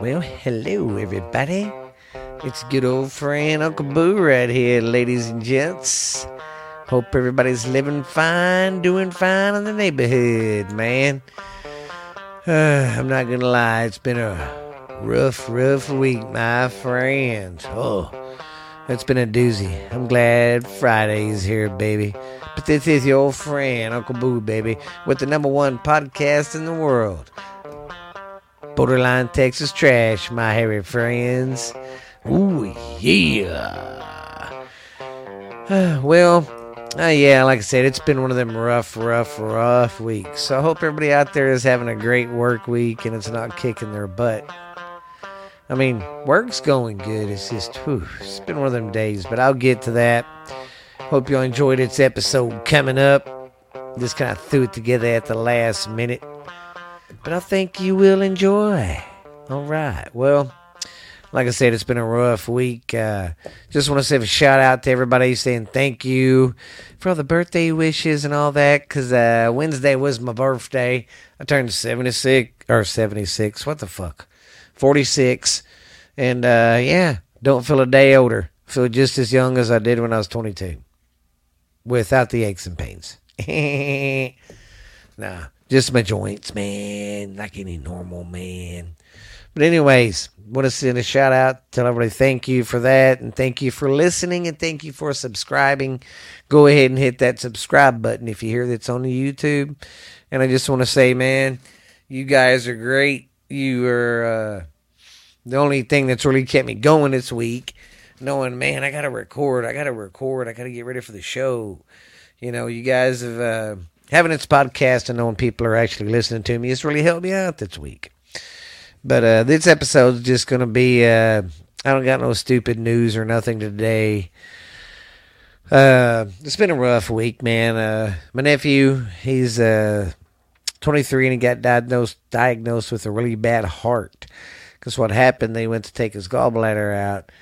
Well, hello, everybody. It's good old friend Uncle Boo right here, ladies and gents. Hope everybody's living fine, doing fine in the neighborhood, man. Uh, I'm not gonna lie, it's been a rough, rough week, my friends. Oh, it's been a doozy. I'm glad Friday's here, baby. But this is your old friend, Uncle Boo, baby, with the number one podcast in the world. Borderline Texas Trash, my hairy friends. Ooh, yeah. Uh, well, uh, yeah, like I said, it's been one of them rough, rough, rough weeks. So I hope everybody out there is having a great work week and it's not kicking their butt. I mean, work's going good. It's just, whew, it's been one of them days, but I'll get to that. Hope you all enjoyed its episode coming up. Just kind of threw it together at the last minute but I think you will enjoy. All right. Well, like I said, it's been a rough week. Uh, just want to say a shout out to everybody saying thank you for all the birthday wishes and all that. Because uh, Wednesday was my birthday. I turned 76 or 76. What the fuck? 46. And uh, yeah, don't feel a day older. Feel just as young as I did when I was 22 without the aches and pains. nah. Just my joints, man, like any normal man. But anyways, want to send a shout out, tell everybody thank you for that, and thank you for listening, and thank you for subscribing. Go ahead and hit that subscribe button if you hear that's on the YouTube. And I just want to say, man, you guys are great. You are uh, the only thing that's really kept me going this week. Knowing, man, I got to record. I got to record. I got to get ready for the show. You know, you guys have. Uh, having this podcast and knowing people are actually listening to me has really helped me out this week. But uh, this episode's just going to be. Uh, I don't got no stupid news or nothing today. Uh, it's been a rough week, man. Uh, my nephew, he's uh, 23 and he got diagnosed diagnosed with a really bad heart. Because what happened, they went to take his gallbladder out,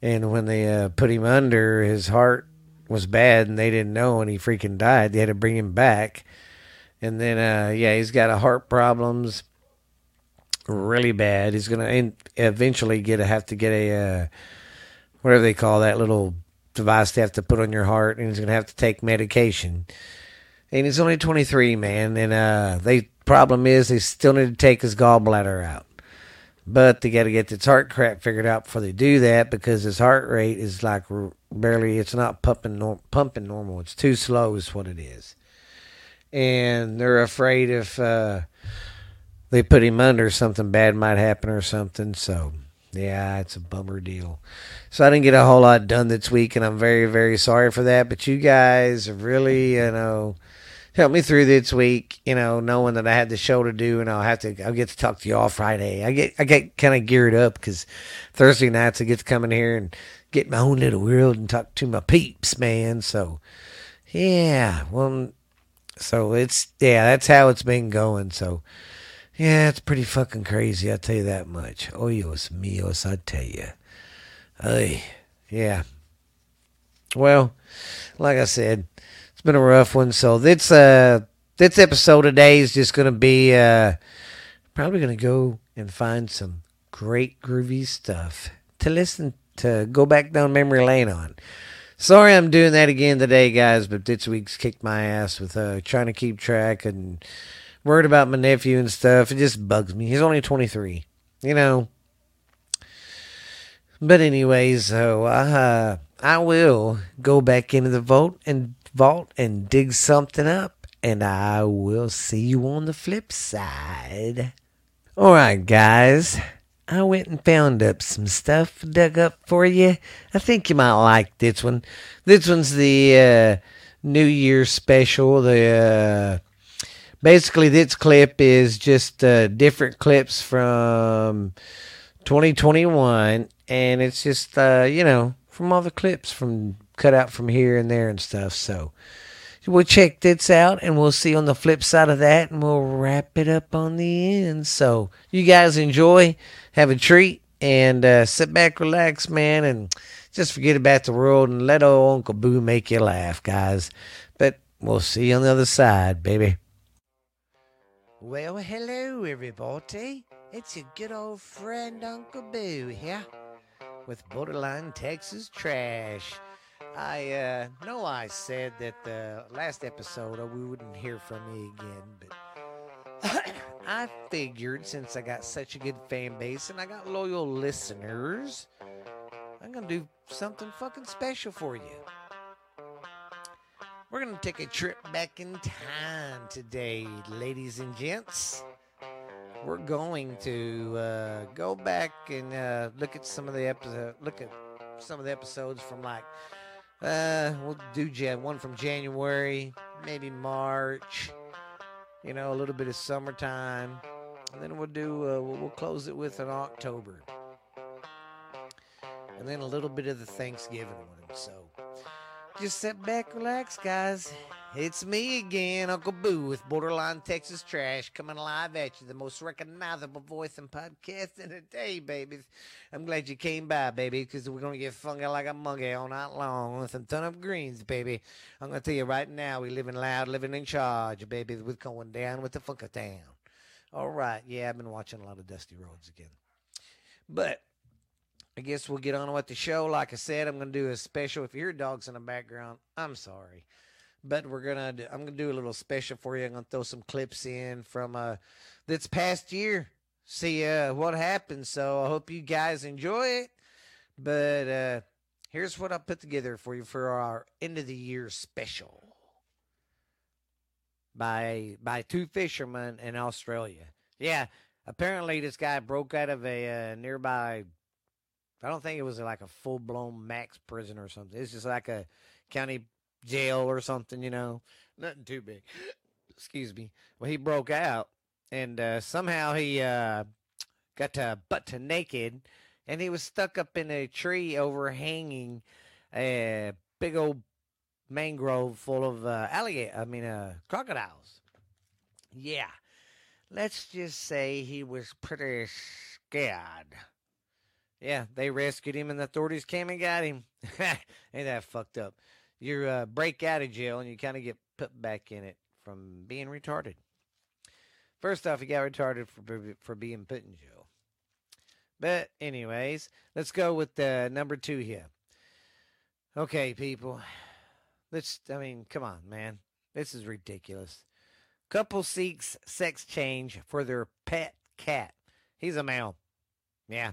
and when they uh, put him under, his heart was bad and they didn't know and he freaking died. They had to bring him back. And then, uh, yeah, he's got a heart problems really bad. He's going to eventually get a, have to get a, uh, whatever they call that little device they have to put on your heart. And he's going to have to take medication. And he's only 23, man. And, uh, the problem is they still need to take his gallbladder out. But they got to get this heart crap figured out before they do that because his heart rate is like barely. It's not pumping pumping normal. It's too slow, is what it is. And they're afraid if uh, they put him under, something bad might happen or something. So yeah, it's a bummer deal. So I didn't get a whole lot done this week, and I'm very very sorry for that. But you guys really, you know help me through this week, you know, knowing that I had the show to do and I'll have to, I'll get to talk to you all Friday. I get, I get kind of geared up because Thursday nights I get to come in here and get my own little world and talk to my peeps, man. So, yeah, well, so it's, yeah, that's how it's been going. So, yeah, it's pretty fucking crazy. I'll tell you that much. Oyos mios, I tell you. Hey, yeah. Well, like I said, been a rough one. So this uh this episode today is just gonna be uh probably gonna go and find some great groovy stuff to listen to go back down memory lane on. Sorry I'm doing that again today, guys, but this week's kicked my ass with uh trying to keep track and worried about my nephew and stuff. It just bugs me. He's only 23, you know. But anyways, so uh, I will go back into the vault and vault and dig something up, and I will see you on the flip side. All right, guys. I went and found up some stuff dug up for you. I think you might like this one. This one's the uh, New Year special. The uh, basically this clip is just uh, different clips from 2021, and it's just uh, you know from all the clips from cut out from here and there and stuff. So we'll check this out and we'll see on the flip side of that and we'll wrap it up on the end. So you guys enjoy, have a treat, and uh, sit back, relax, man, and just forget about the world and let old Uncle Boo make you laugh, guys. But we'll see you on the other side, baby. Well, hello, everybody. It's your good old friend Uncle Boo here with Borderline Texas Trash. I uh, know I said that the last episode uh, we wouldn't hear from me again, but I figured since I got such a good fan base and I got loyal listeners, I'm gonna do something fucking special for you. We're gonna take a trip back in time today, ladies and gents we're going to uh, go back and uh, look at some of the episode, look at some of the episodes from like uh, we'll do Jan one from January, maybe March, you know, a little bit of summertime, and then we'll do uh, we'll, we'll close it with an October, and then a little bit of the Thanksgiving one. So just sit back, relax, guys. It's me again, Uncle Boo with Borderline Texas Trash, coming live at you, the most recognizable voice in podcasting today, babies. I'm glad you came by, baby, because we're going to get funky like a monkey all night long with some turnip greens, baby. I'm going to tell you right now, we living loud, living in charge, baby. We're going down with the funky town. All right, yeah, I've been watching a lot of Dusty Rhodes again. But I guess we'll get on with the show. Like I said, I'm going to do a special. If you hear dogs in the background, I'm sorry. But we're gonna, do, I'm gonna do a little special for you. I'm gonna throw some clips in from uh this past year. See uh what happens. So I hope you guys enjoy it. But uh here's what I put together for you for our end of the year special by by two fishermen in Australia. Yeah, apparently this guy broke out of a uh, nearby. I don't think it was like a full blown max prison or something. It's just like a county jail or something, you know. Nothing too big. Excuse me. Well, he broke out, and uh, somehow he uh, got to butt to naked, and he was stuck up in a tree overhanging a big old mangrove full of uh, alligator. I mean, uh, crocodiles. Yeah. Let's just say he was pretty scared. Yeah, they rescued him and the authorities came and got him. Ain't that fucked up? You uh, break out of jail and you kind of get put back in it from being retarded. First off, you got retarded for for being put in jail. But anyways, let's go with the number two here. Okay, people. Let's. I mean, come on, man. This is ridiculous. Couple seeks sex change for their pet cat. He's a male. Yeah,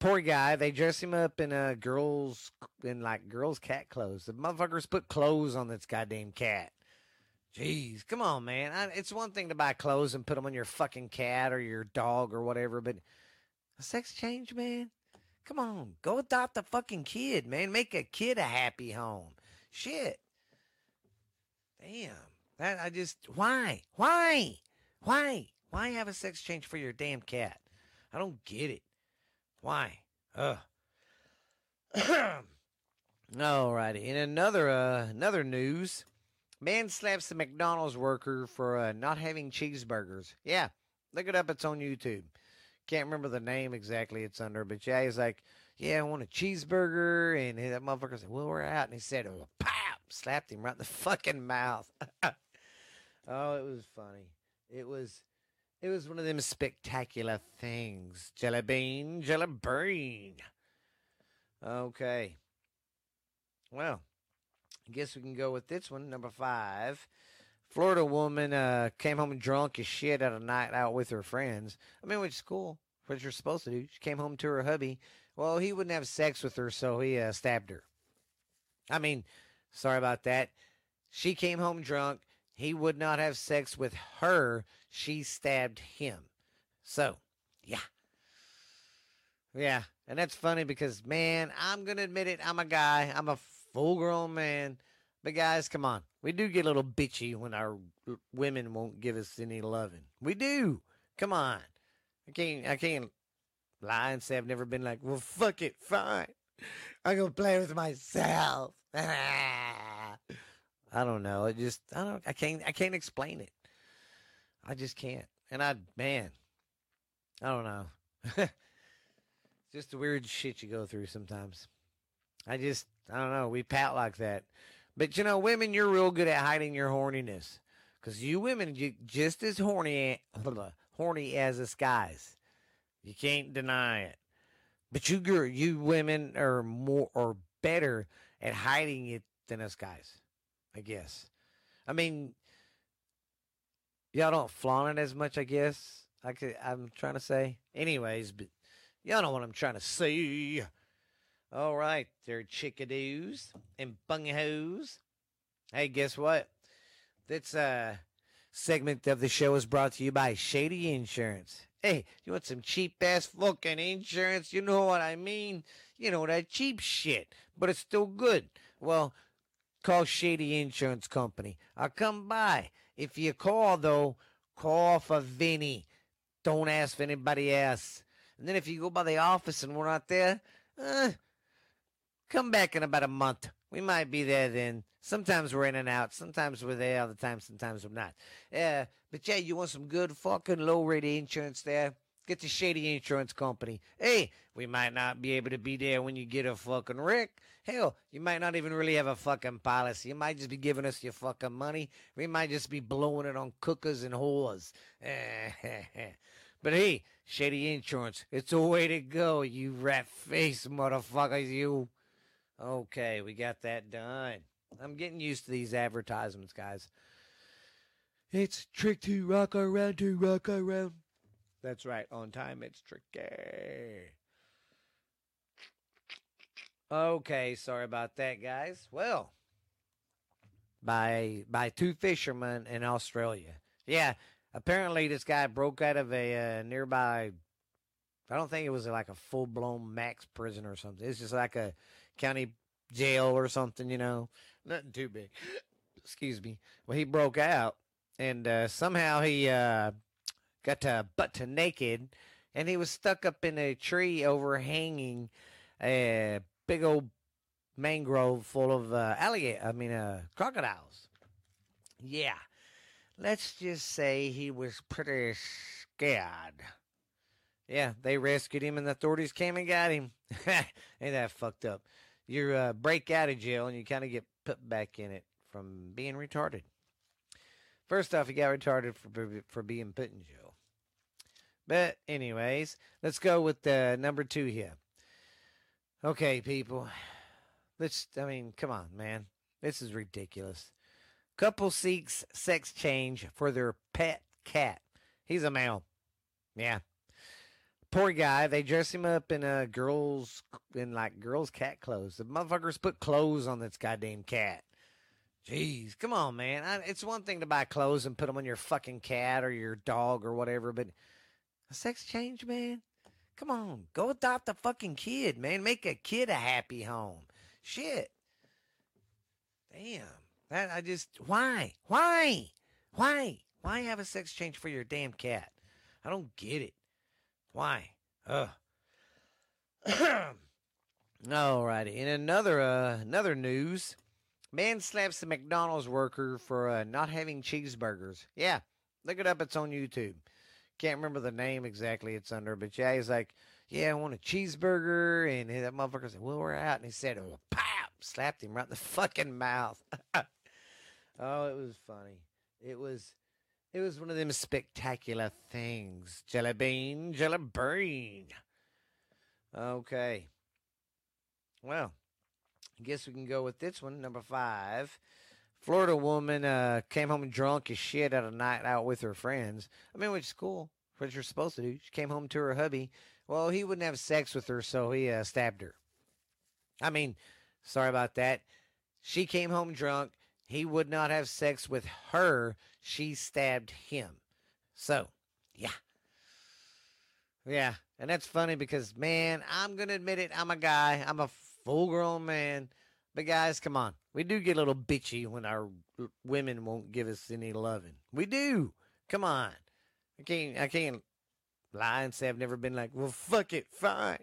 poor guy. They dress him up in a girls in like girls cat clothes. The motherfuckers put clothes on this goddamn cat. Jeez, come on, man. I, it's one thing to buy clothes and put them on your fucking cat or your dog or whatever, but a sex change, man. Come on, go adopt a fucking kid, man. Make a kid a happy home. Shit. Damn. That I just why? Why? Why? Why have a sex change for your damn cat? I don't get it. Why? Ugh. Alrighty. In another uh, another news, man slaps a McDonald's worker for uh, not having cheeseburgers. Yeah, look it up. It's on YouTube. Can't remember the name exactly it's under, but yeah, he's like, yeah, I want a cheeseburger, and that motherfucker said, well, we're out, and he said, oh, pow, slapped him right in the fucking mouth. oh, it was funny. It was it was one of them spectacular things. Jelly bean, jelly bean. Okay. Well, I guess we can go with this one, number five. Florida woman uh, came home drunk as shit at a night out with her friends. I mean, which is cool. What you're supposed to do. She came home to her hubby. Well, he wouldn't have sex with her, so he uh, stabbed her. I mean, sorry about that. She came home drunk. He would not have sex with her. She stabbed him. So, yeah. Yeah. And that's funny because, man, I'm going to admit it. I'm a guy. I'm a full grown man. But, guys, come on. We do get a little bitchy when our women won't give us any loving. We do. Come on. I can't, I can't lie and say I've never been like, well, fuck it. Fine. I'm going to play with myself. I don't know. It just I don't I can't I can't explain it. I just can't. And I man, I don't know. just the weird shit you go through sometimes. I just I don't know. We pat like that. But you know, women, you're real good at hiding your horniness. Cause you women, you just as horny, horny as us guys. You can't deny it. But you you women are more or better at hiding it than us guys. I guess. I mean, y'all don't flaunt it as much. I guess. I could, I'm trying to say. Anyways, but y'all know what I'm trying to say. All right, there chickadoos and bunghos. Hey, guess what? This uh segment of the show is brought to you by Shady Insurance. Hey, you want some cheap ass fucking insurance? You know what I mean? You know that cheap shit, but it's still good. Well, call Shady Insurance Company. I'll come by. If you call though, call for Vinny. Don't ask for anybody else. And then if you go by the office and we're not there, uh, come back in about a month. We might be there then. Sometimes we're in and out. Sometimes we're there. Other times, sometimes we're not. Yeah, but yeah, you want some good fucking low rate insurance there? Get the Shady Insurance Company. Hey, we might not be able to be there when you get a fucking wreck. Hell, you might not even really have a fucking policy. You might just be giving us your fucking money. We might just be blowing it on cookers and whores. but hey, Shady Insurance, it's a way to go, you rat face motherfuckers, you. Okay, we got that done. I'm getting used to these advertisements, guys. It's trick to rock around to rock around. That's right. On time, it's tricky. Okay, sorry about that, guys. Well, by by two fishermen in Australia. Yeah, apparently this guy broke out of a uh, nearby. I don't think it was like a full blown max prison or something. It's just like a county jail or something, you know, nothing too big. Excuse me. Well, he broke out, and uh, somehow he uh, got to butt to naked, and he was stuck up in a tree overhanging a big old mangrove full of uh, alligator. I mean, uh, crocodiles. Yeah, let's just say he was pretty scared. Yeah, they rescued him, and the authorities came and got him. Ain't that fucked up? You uh, break out of jail, and you kind of get put back in it from being retarded. First off, he got retarded for for being put in jail. But anyways, let's go with the number two here. Okay, people. Let's. I mean, come on, man. This is ridiculous. Couple seeks sex change for their pet cat. He's a male. Yeah. Poor guy. They dress him up in a girls in like girls cat clothes. The motherfuckers put clothes on this goddamn cat. Jeez, come on, man. I, it's one thing to buy clothes and put them on your fucking cat or your dog or whatever, but a sex change, man. Come on, go adopt a fucking kid, man. Make a kid a happy home. Shit. Damn. That I just why? Why? Why? Why have a sex change for your damn cat? I don't get it. Why? Ugh. Alrighty. In another uh, another news, man slaps a McDonald's worker for uh, not having cheeseburgers. Yeah, look it up. It's on YouTube. Can't remember the name exactly it's under, but yeah, he's like, yeah, I want a cheeseburger, and that motherfucker said, well, we're out, and he said, oh, pow, slapped him right in the fucking mouth. oh, it was funny. It was. It was one of them spectacular things. Jelly bean, jelly bean. Okay. Well, I guess we can go with this one, number five. Florida woman uh, came home drunk as shit at a night out with her friends. I mean, which is cool. What you're supposed to do. She came home to her hubby. Well, he wouldn't have sex with her, so he uh, stabbed her. I mean, sorry about that. She came home drunk. He would not have sex with her. She stabbed him. So, yeah. Yeah. And that's funny because, man, I'm going to admit it. I'm a guy. I'm a full grown man. But, guys, come on. We do get a little bitchy when our women won't give us any loving. We do. Come on. I can't, I can't lie and say I've never been like, well, fuck it. Fine.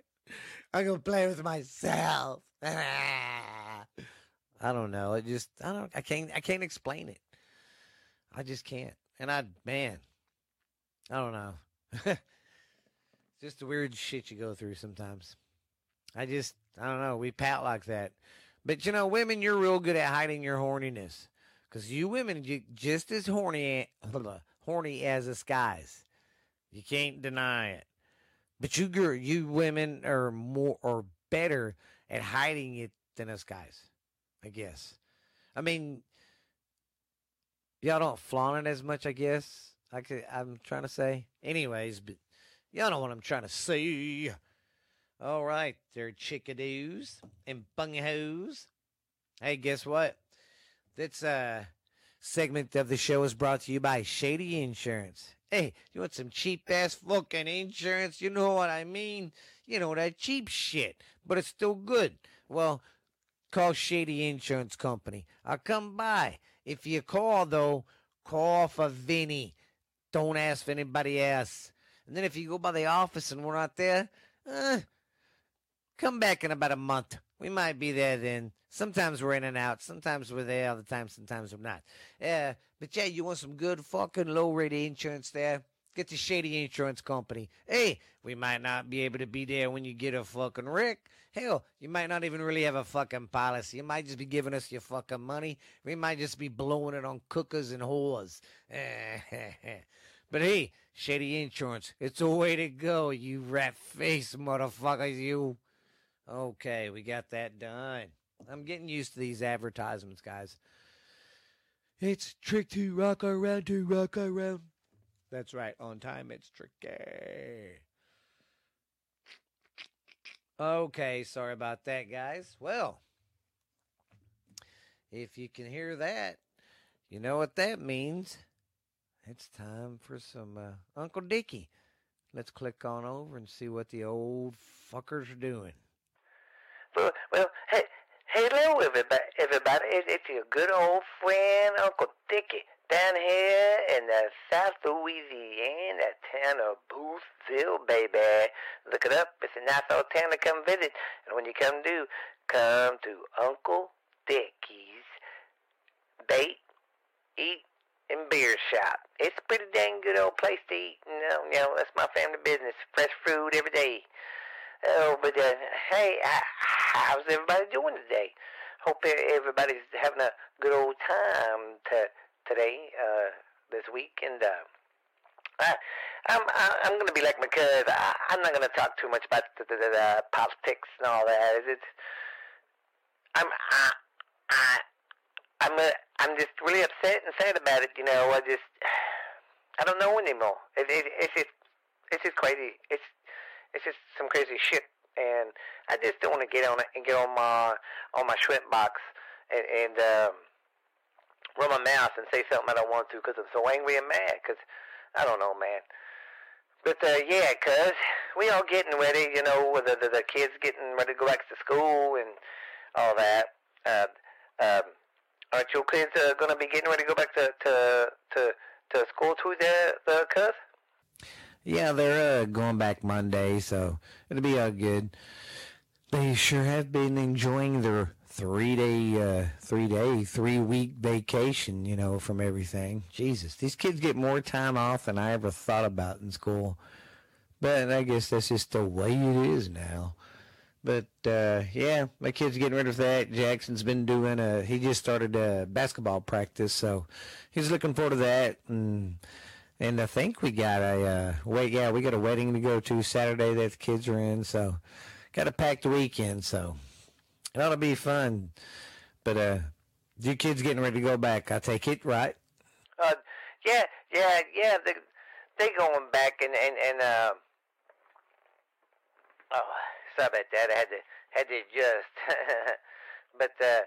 I'm to play with myself. I don't know. It just I don't I can't I can't explain it. I just can't. And I man, I don't know. it's just the weird shit you go through sometimes. I just I don't know. We pat like that. But you know, women, you're real good at hiding your horniness. Cause you women, you just as horny, horny as us guys. You can't deny it. But you gir- you women are more or better at hiding it than us guys. I guess. I mean, y'all don't flaunt it as much. I guess. I could, I'm trying to say. Anyways, but y'all know what I'm trying to say. All right, there chickadoos and bunghos. Hey, guess what? This uh segment of the show is brought to you by Shady Insurance. Hey, you want some cheap ass fucking insurance? You know what I mean? You know that cheap shit, but it's still good. Well, call Shady Insurance Company. I'll come by. If you call though, call for Vinny. Don't ask for anybody else. And then if you go by the office and we're not there, uh, come back in about a month. We might be there then. Sometimes we're in and out. Sometimes we're there. Other times, sometimes we're not. Yeah, but yeah, you want some good fucking low rate insurance there? Get the Shady Insurance Company. Hey, we might not be able to be there when you get a fucking wreck. Hell, you might not even really have a fucking policy. You might just be giving us your fucking money. We might just be blowing it on cookers and whores. but hey, Shady Insurance, it's a way to go, you rat face motherfuckers, you. Okay, we got that done. I'm getting used to these advertisements, guys. It's trick to rock around to rock around. That's right, on time it's tricky. Okay, sorry about that, guys. Well, if you can hear that, you know what that means. It's time for some uh, Uncle Dickie. Let's click on over and see what the old fuckers are doing. Well, hey, hello, everybody. Everybody, it's, your good old friend Uncle Dickie down here in the South Louisiana town of Boothville, baby. Look it up. It's a nice old town to come visit. And when you come to, come to Uncle Dickie's Bait, Eat, and Beer Shop. It's a pretty dang good old place to eat. You know, you know that's my family business. Fresh food every day. Oh, but uh, hey, how's everybody doing today? Hope everybody's having a good old time to, today, uh, this week, and uh, I, I'm I'm going to be like my cuz. I, I'm not going to talk too much about the, the, the, the politics and all that. It's I'm I, I I'm a, I'm just really upset and sad about it. You know, I just I don't know anymore. It, it, it's just it's just crazy. It's it's just some crazy shit, and I just don't want to get on it and get on my on my shrimp box and, and um, run my mouth and say something I don't want to because I'm so angry and mad. Because I don't know, man. But uh, yeah, cuz we all getting ready, you know, with the, the the kids getting ready to go back to school and all that. Uh, um, aren't your kids uh, gonna be getting ready to go back to to to, to school too, there, the cuz? Yeah, they're uh, going back Monday, so it'll be all good. They sure have been enjoying their three day, uh, three day, three week vacation, you know, from everything. Jesus, these kids get more time off than I ever thought about in school. But I guess that's just the way it is now. But uh, yeah, my kid's getting rid of that. Jackson's been doing a. He just started a basketball practice, so he's looking forward to that. And and I think we got a uh, wait. Yeah, we got a wedding to go to Saturday that the kids are in. So got a packed weekend. So it ought to be fun. But uh, your kids getting ready to go back. I take it right. Uh, yeah, yeah, yeah. They they going back and and and uh. Oh, sorry about that. I had to had to adjust. but uh,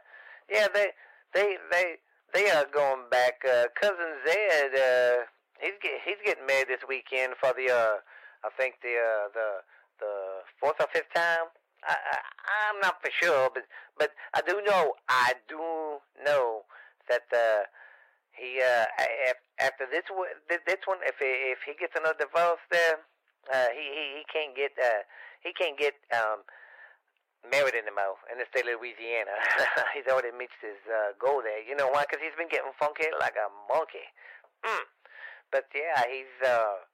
yeah, they they they they are going back. Uh, cousin Zed. Uh, he's get, he's getting married this weekend for the uh I think the uh the the fourth or fifth time. I, I I'm not for sure, but but I do know I do know that uh he uh if, after this this one if he, if he gets another divorce there uh he he, he can't get uh he can't get um married anymore in the state of Louisiana. he's already reached his uh, goal there. You know why? Because he's been getting funky like a monkey. Mm. But yeah, he's uh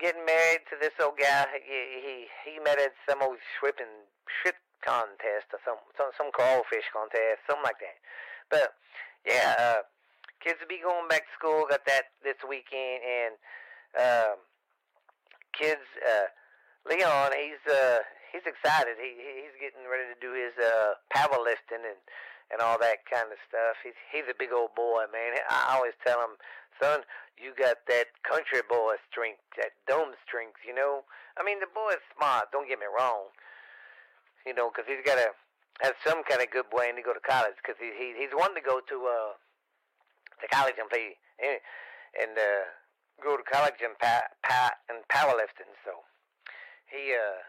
getting married to this old guy. He he, he met at some old shripping shit contest or some some some crawfish contest, something like that. But yeah, uh kids will be going back to school, got that this weekend and um kids, uh, Leon, he's uh, he's excited. He he's getting ready to do his uh, powerlifting and and all that kind of stuff. He's he's a big old boy, man. I always tell him, son, you got that country boy strength, that dome strength. You know, I mean, the boy's smart. Don't get me wrong. You know, because he's got to have some kind of good brain to go to college. Because he, he he's wanting to go to uh to college and play and uh go to college and pa, pa and powerlifting. So he uh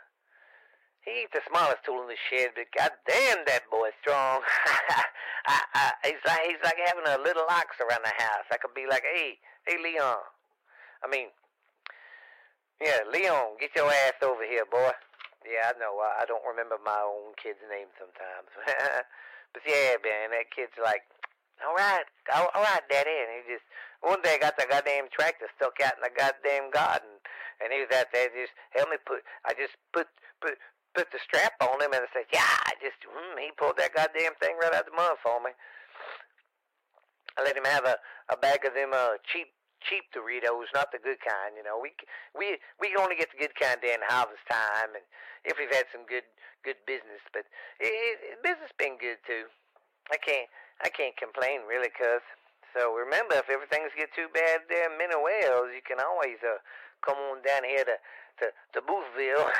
he ain't the smallest tool in the shed, but goddamn, that boy's strong. I, I, he's like he's like having a little ox around the house. I could be like, hey, hey, Leon. I mean, yeah, Leon, get your ass over here, boy. Yeah, I know. I, I don't remember my own kid's name sometimes. but yeah, man, that kid's like, all right, all, all right, Daddy. And he just one day got the goddamn tractor stuck out in the goddamn garden, and he was out there just help me put. I just put put put the strap on him and I said, yeah, I just, mm, he pulled that goddamn thing right out of the mud for me. I let him have a, a bag of them uh, cheap cheap Doritos, not the good kind. You know, we we we only get the good kind during harvest time, and if we've had some good good business, but it, it, business been good too. I can't I can't complain really, cuz. So remember, if everything's get too bad there in Mineral Wells, you can always uh, come on down here to to, to Boothville.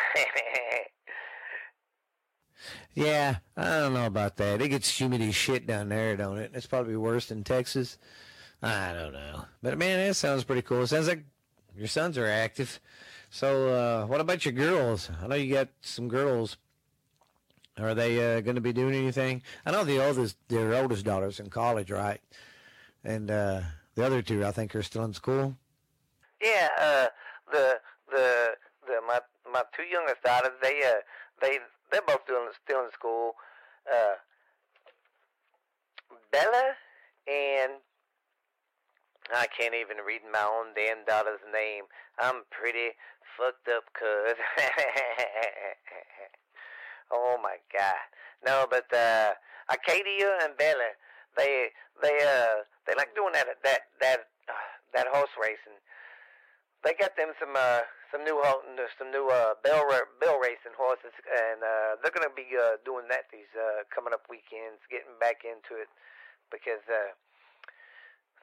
yeah, I don't know about that. It gets humid as shit down there, don't it? It's probably worse than Texas. I don't know. But man, that sounds pretty cool. It sounds like your sons are active. So, uh, what about your girls? I know you got some girls. Are they uh, going to be doing anything? I know the oldest, their oldest daughter's in college, right? And uh, the other two, I think, are still in school. Yeah, uh, the the the my my two youngest daughters they uh they they're both still in, still in school. Uh, Bella and I can't even read my own damn daughter's name. I'm pretty fucked up, cuz. oh my god. No, but uh, Arcadia and Bella, they they uh they like doing that that that uh, that horse racing they got them some uh, some new some new uh, bell bell racing horses, and uh, they're gonna be uh, doing that these uh, coming up weekends, getting back into it because uh,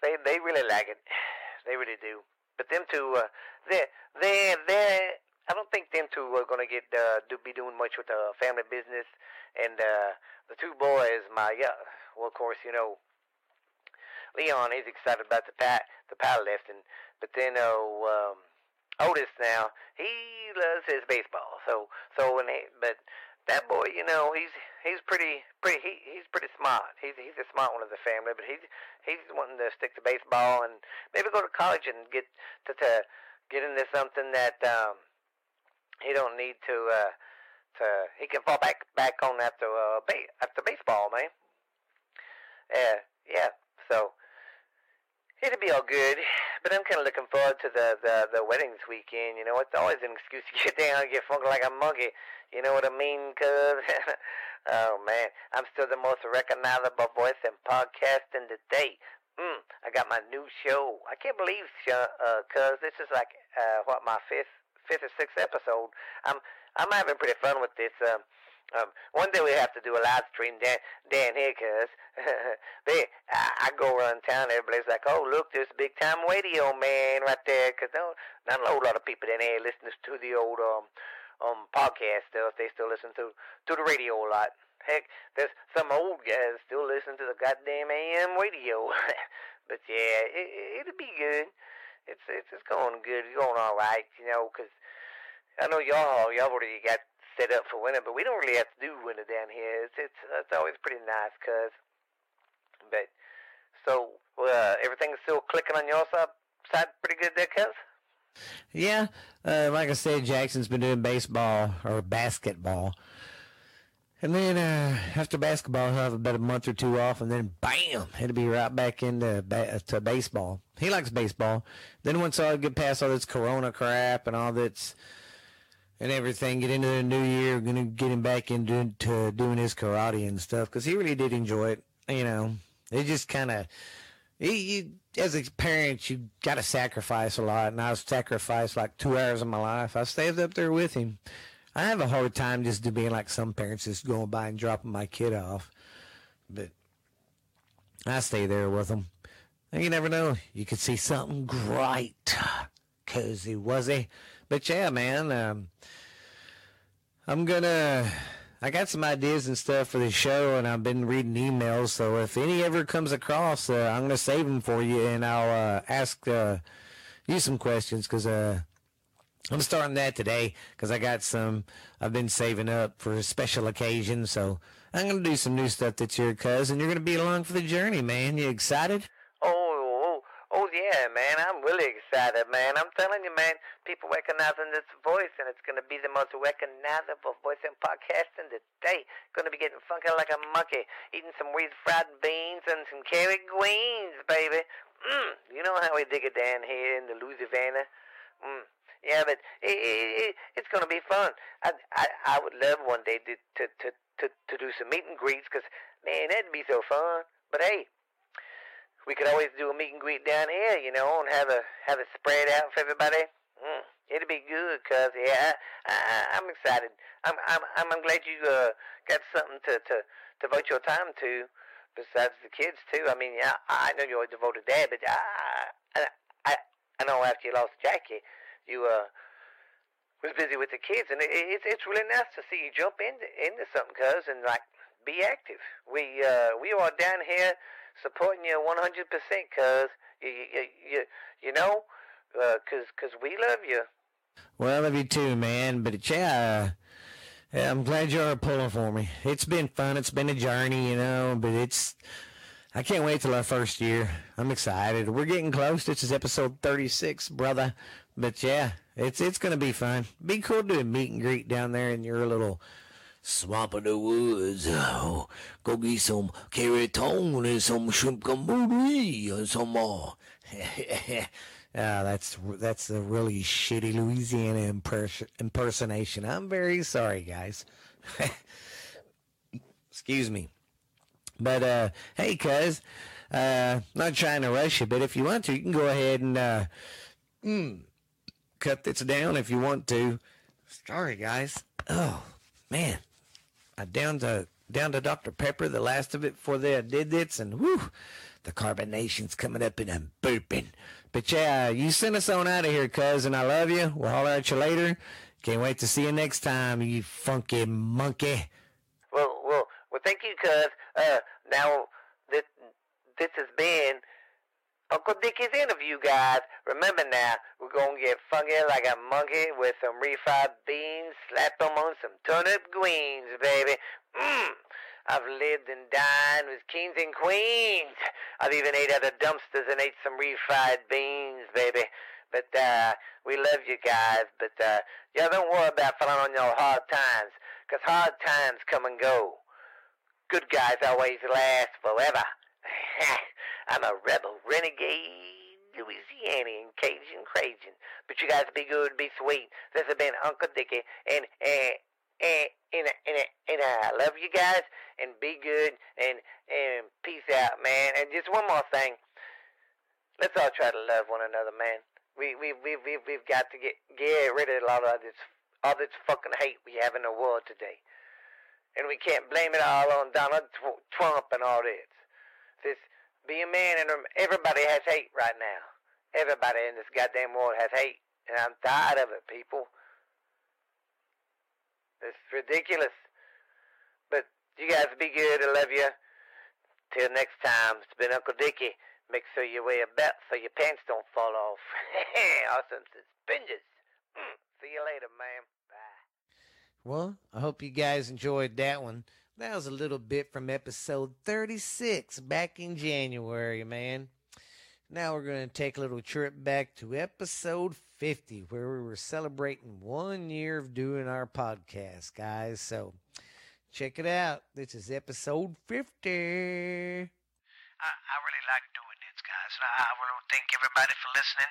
they they really like it, they really do. But them two, uh, they they they I don't think them two are gonna get uh, do be doing much with the family business, and uh, the two boys, my yeah, well of course you know Leon, he's excited about the pat the powerlifting, but then oh, um, Otis now he loves his baseball. So so when he but that boy, you know, he's he's pretty pretty he, he's pretty smart. He's he's a smart one of the family, but he's he's wanting to stick to baseball and maybe go to college and get to, to get into something that um he don't need to uh to he can fall back back on after uh ba- after baseball, man. Yeah, yeah. So It'll be all good, but I'm kind of looking forward to the, the the wedding this weekend. You know, it's always an excuse to get down and get funky like a monkey. You know what I mean? Cause oh man, I'm still the most recognizable voice in podcasting today. Mm, I got my new show. I can't believe, uh, cause this is like uh, what my fifth fifth or sixth episode. I'm I'm having pretty fun with this. Um, um, one day we have to do a live stream down, down here, cuz. I, I go around town, everybody's like, oh, look, there's a big time radio man right there, cuz no, not a whole lot of people in here listen to the old um, um podcast stuff. They still listen to, to the radio a lot. Heck, there's some old guys still listen to the goddamn AM radio. but yeah, it, it'll be good. It's, it's, it's going good. It's going all right, you know, cuz I know y'all, y'all already got set up for winter, but we don't really have to do winter down here. It's it's, it's always pretty nice, cuz. But so uh, everything's still clicking on your side, side pretty good there, cuz. Yeah, uh, like I said, Jackson's been doing baseball or basketball. And then uh, after basketball, he'll have about a month or two off, and then bam, it'll be right back into ba- to baseball. He likes baseball. Then once I get past all this Corona crap and all that's and everything, get into the new year, gonna get him back into to doing his karate and stuff because he really did enjoy it. You know, it just kind of he as a parent, you got to sacrifice a lot, and I sacrificed like two hours of my life. I stayed up there with him. I have a hard time just being like some parents, just going by and dropping my kid off, but I stay there with him. And you never know, you could see something great, he was. But yeah, man, um, I'm gonna I got some ideas and stuff for the show, and I've been reading emails. So if any ever comes across, uh, I'm gonna save them for you, and I'll uh, ask uh, you some questions because uh, I'm starting that today because I got some I've been saving up for a special occasion. So I'm gonna do some new stuff that's your cousin. You're gonna be along for the journey, man. You excited? Yeah, man, I'm really excited, man. I'm telling you, man, people recognizing this voice, and it's gonna be the most recognizable voice in podcasting today. Gonna be getting funky like a monkey, eating some weed fried beans and some carrot greens, baby. Mmm, you know how we dig it down here in the Louisiana. Mmm. Yeah, but it, it, it, it's gonna be fun. I, I I would love one day to to to to, to do some meet and greets, cause man, that'd be so fun. But hey, we could always do a meet and greet down here, you know, and have a have it spread out for everybody. Mm, it'd be good, cuz yeah, I, I, I'm excited. I'm I'm I'm glad you uh, got something to to devote your time to, besides the kids too. I mean, yeah, I know you're a devoted dad, but I I I, I know after you lost Jackie, you uh was busy with the kids, and it, it's it's really nice to see you jump into into something, cuz, and like be active. We uh we are down here supporting you 100%, cuz, you, you, you, you know, uh, cause, we love you. Well, I love you too, man. But yeah, I'm glad you're pulling for me. It's been fun. It's been a journey, you know, but it's, I can't wait till our first year. I'm excited. We're getting close. This is episode 36, brother. But yeah, it's, it's to be fun. Be cool to do a meet and greet down there in your little swamp in the woods. Oh, go get some carrot tone and some shrimp gumbo and some more. ah, that's that's a really shitty Louisiana impers- impersonation. I'm very sorry, guys. Excuse me. But uh, hey, cuz, uh, not trying to rush you, but if you want to, you can go ahead and uh, mm, cut this down if you want to. Sorry, guys. Oh man, Down to down to Dr. Pepper, the last of it before they did this, and whoo, the carbonation's coming up and I'm burping. But yeah, you send us on out of here, cousin. I love you. We'll holler at you later. Can't wait to see you next time, you funky monkey. Well, well, well. Thank you, cuz. Uh, now this this has been Uncle Dickie's interview, guys. Remember now, we're gonna get funky like a monkey with some refried beans, slap them on some turnip greens, baby. Mmm. I've lived and dined with kings and queens. I've even ate out of dumpsters and ate some refried beans, baby. But uh, we love you guys. But uh, y'all don't worry about falling on your hard times, 'cause hard times come and go. Good guys always last forever. I'm a rebel, renegade, Louisianian, Cajun, Cajun. But you guys be good, be sweet. This has been Uncle Dickie, and and and and, and, and I love you guys, and be good, and and peace out, man. And just one more thing, let's all try to love one another, man. We we we we we've got to get get rid of a lot of this all this fucking hate we have in the world today, and we can't blame it all on Donald Trump and all this. This be a man, and everybody has hate right now. Everybody in this goddamn world has hate, and I'm tired of it, people. It's ridiculous. But you guys be good. I love you. Till next time, it's been Uncle Dickie. Make sure you wear a belt so your pants don't fall off. awesome suspenders. Mm. See you later, man. Bye. Well, I hope you guys enjoyed that one. That was a little bit from episode 36 back in January, man. Now we're going to take a little trip back to episode 50, where we were celebrating one year of doing our podcast, guys. So check it out. This is episode 50. I, I really like doing this, guys. And I, want to thank everybody for listening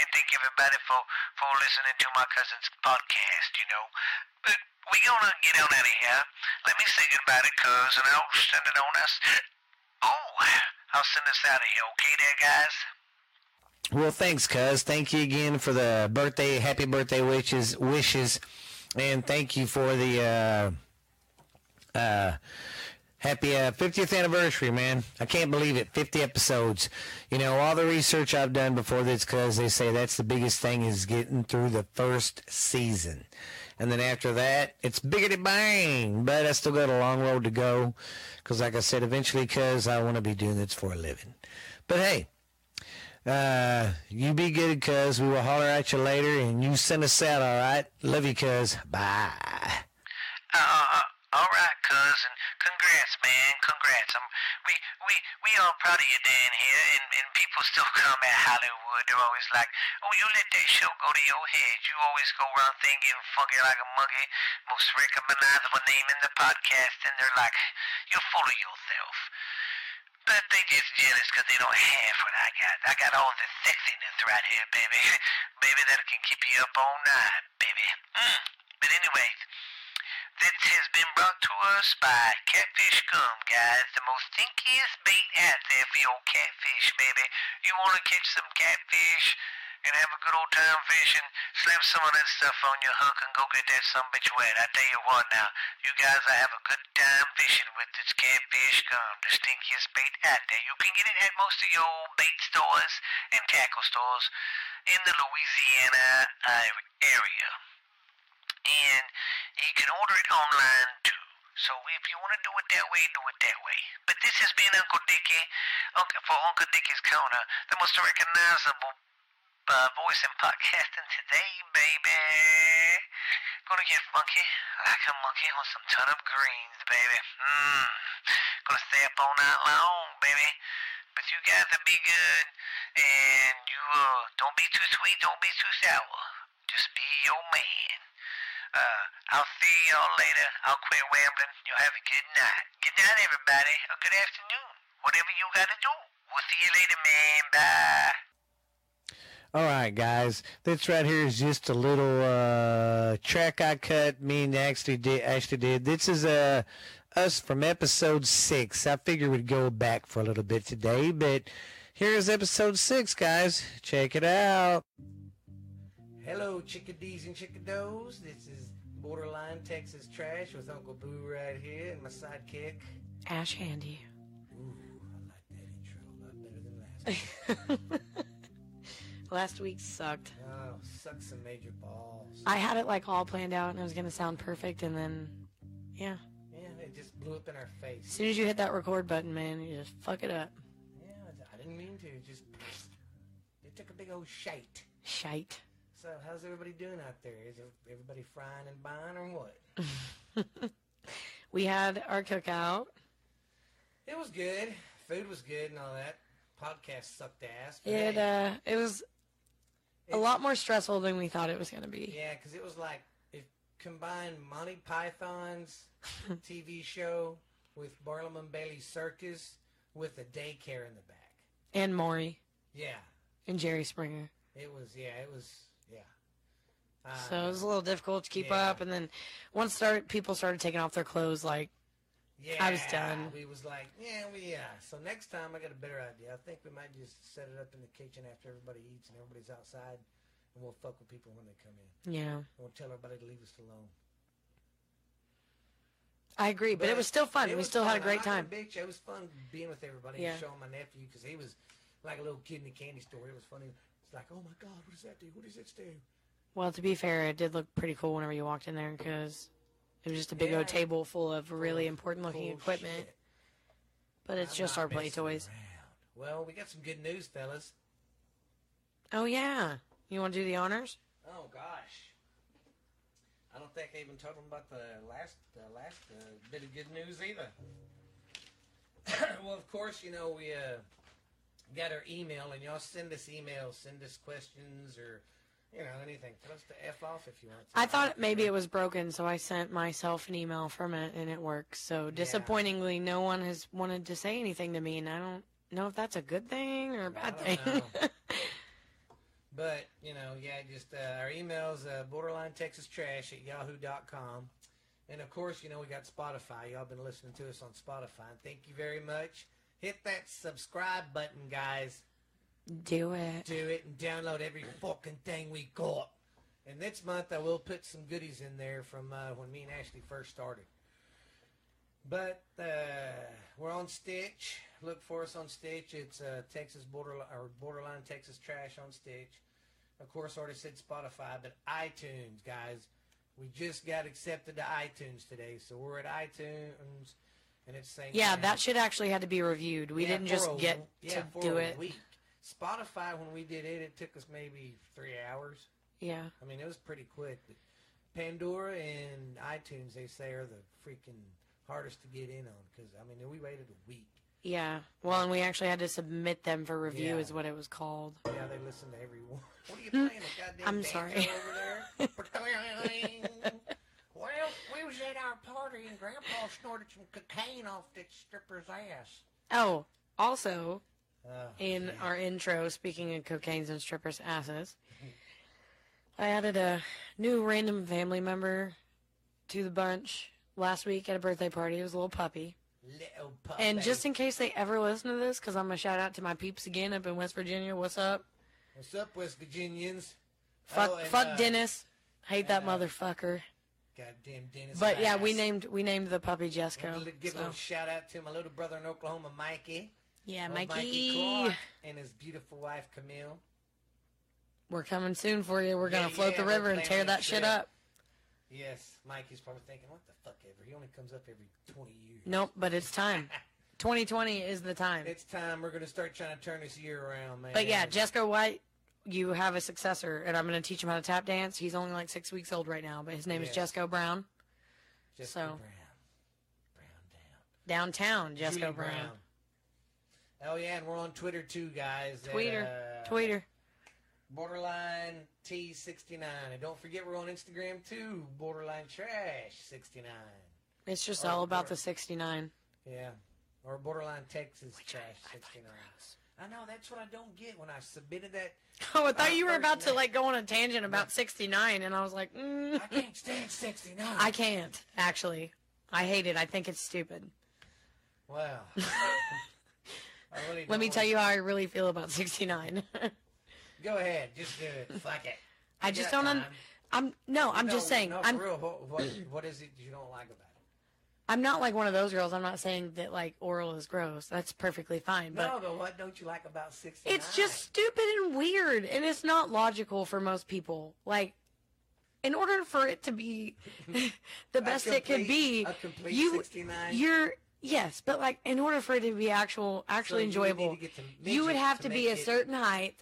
and thank everybody for, for listening to my cousin's podcast, you know. But we gonna get on out of here. Let me say goodbye to Cuz, and I'll send it on us. Oh, I'll send us out of here, okay there, guys? Well, thanks, cuz. Thank you again for the birthday, happy birthday wishes, wishes, and thank you for the uh, uh, happy uh, 50th anniversary, man. I can't believe it. 50 episodes. You know, all the research I've done before this, cuz they say that's the biggest thing is getting through the first season. And then after that, it's biggity bang. But I still got a long road to go. Because, like I said, eventually, cuz I want to be doing this for a living. But hey, uh, you be good, cuz. We will holler at you later, and you send us out, all right? Love you, cuz. Bye. Uh, all right, and congrats, man, congrats. Um, we we we all proud of you down here, and, and people still come at Hollywood. They're always like, "Oh, you let that show go to your head. You always go around thinking funky like a monkey, most recognizable name in the podcast." And they're like, "You're full of yourself." But they just jealous 'cause they don't have what I got. I got all the sexiness right here, baby. baby, that can keep you up all night, baby. Mm. But anyways, this has been brought to us by Catfish Gum, guys. The most stinkiest bait out there for your catfish, baby. You want to catch some catfish and have a good old time fishing? Slap some of that stuff on your hook and go get that some bitch wet. I tell you what now, you guys will have a good time fishing with this Catfish Gum, the stinkiest bait out there. You can get it at most of your bait stores and tackle stores in the Louisiana uh, area and you can order it online too. So if you want to do it that way, do it that way. But this has been Uncle Dickie Uncle, for Uncle Dickie's Corner, the most recognizable uh, voice in podcasting today, baby. Gonna get funky like a monkey on some turnip greens, baby. Mmm. Gonna stay up all night long, baby. But you guys will be good, and you uh, don't be too sweet, don't be too sour. Just be your man. Uh, I'll see y'all later. I'll quit rambling. You'll have a good night. Good night, everybody. Or good afternoon. Whatever you gotta do. We'll see you later, man. Bye. All right, guys. This right here is just a little uh, track I cut. Me and actually did. Actually did. This is uh, us from episode six. I figured we'd go back for a little bit today, but here's episode six, guys. Check it out. Hello, chickadees and chickadoes. This is Borderline Texas Trash with Uncle Boo right here and my sidekick. Ash Handy. Ooh, I like that intro a lot better than last. week. Last week sucked. oh, suck some major balls. I had it like all planned out and it was gonna sound perfect, and then, yeah. Yeah, it just blew up in our face. As soon as you hit that record button, man, you just fuck it up. Yeah, I didn't mean to. It Just it took a big old shite. Shite. So, how's everybody doing out there? Is everybody frying and buying or what? We had our cookout. It was good. Food was good and all that. Podcast sucked ass. but It uh, it was a lot more stressful than we thought it was gonna be. Yeah, because it was like it combined Monty Python's TV show with Barnum and Bailey Circus with a daycare in the back. And Maury Yeah, and Jerry Springer. it was. Yeah, it was. Uh, So it was a little difficult to keep Yeah. up, and then once start people started taking off their clothes, like yeah, I was done. We was like, yeah, we yeah. So next time I got a better idea. I think we might just set it up in the kitchen after everybody eats and everybody's outside, and we'll fuck with people when they come in. yeah, And we'll tell everybody to leave us alone. I agree. But, it was still fun. we was still had a great time. show. It was fun being with everybody Yeah. and showing my nephew because he was like a little kid in a candy store. It was funny. It's like, oh my god, what does that do? What does it do? Well, to be fair, it did look pretty cool whenever you walked in there because it was just a big Yeah. old table full of really important looking equipment. shit. But it's I'm just our play toys. around. Well, we got some good news, fellas. Oh yeah, you want to do the honors? Oh gosh. I don't think I even told them about the last uh, last uh, bit of good news either. well, of course, you know we uh, got our email, and y'all send us emails, send us questions, or you know anything. Tell us to f off if you want. to. I thought maybe it was broken, so I sent myself an email from it, and it works. So disappointingly, no one has wanted to say anything to me, and I don't know if that's a good thing or a bad thing. But, you know, yeah, just uh, our email's uh, borderline texas trash at yahoo.com. And of course, you know, we got Spotify. Y'all been listening to us on Spotify. Thank you very much. Hit that subscribe button, guys. Do it. do it and download every fucking thing we got. And next month I will put some goodies in there from uh, when me and Ashley first started. But uh, we're on Stitch. Look for us on Stitch. It's uh, Texas borderline or borderline Texas trash on Stitch. Of course, already said Spotify, but iTunes, guys. We just got accepted to iTunes today, so we're at iTunes, and it's saying Yeah, that shit actually had to be reviewed. We Yeah, didn't just a- get yeah, to do a it. Week. Spotify, when we did it, it took us maybe three hours. Yeah. I mean, it was pretty quick. But Pandora and iTunes, they say, are the freaking hardest to get in on because I mean, we waited a week. Yeah. Well, and we actually had to submit them for review, Yeah. is what it was called. Yeah, they listen to every one. What are you playing? A goddamn I'm sorry. over there. well, we was at our party and Grandpa snorted some cocaine off that stripper's ass. Oh, also, Oh, in man. our intro, speaking of cocaines and strippers' asses, I added a new random family member to the bunch last week at a birthday party. It was a little puppy. little puppy. And just in case they ever listen to this, because I'm going to shout out to my peeps again up in West Virginia. What's up? what's up, West Virginians? Fuck, Oh, and, fuck uh, Dennis. Hate that uh, motherfucker. Goddamn Dennis. But yeah, we named we named the puppy Jesco. Give a so. little shout out to my little brother in Oklahoma, Mikey. Yeah, Old Mikey. Clark, and his beautiful wife, Camille. We're coming soon for you. We're Yeah, gonna float yeah, the river and tear that shit up. Yes, Mikey's probably thinking, what the fuck ever? He only comes up every 20 years. Nope, but it's time. 2020 is the time. It's time. We're going to start trying to turn this year around, man. But yeah, Jesco White, you have a successor, and I'm going to teach him how to tap dance. He's only like six weeks old right now, but his name Yes. is Jesco Brown. Jessica so- Brown. Brown down. Downtown, Jesco Julie Brown. Oh, yeah, and we're on Twitter too, guys. at, Tweeter. uh, Tweeter. Borderline T69. And don't forget, we're on Instagram too. Borderline Trash 69. It's just Oh, all about the 69. Yeah. Or Borderline Texas Trash I find 69. gross. I know, that's what I don't get when I submitted that. Oh, I thought you were about to like go on a tangent about 69, and I was like, mm, I can't stand 69. I can't, actually. I hate it. I think it's stupid. Wow. I really Let me tell you how I really feel about 69. Go ahead, just do it. Fuck it. I You just don't. Un- I'm no. I'm just saying. No, I'm. for real. What, what, what is it you don't like about it? I'm not like one of those girls. I'm not saying that like oral is gross. That's perfectly fine. But no, but what don't you like about 69? it's just stupid and weird, and it's not logical for most people. Like, in order for it to be the best it could be, a complete you 69? you're yes, but like in order for it to be actual, actually you would need enjoyable, to get you would midget have to to, be make a it- certain height.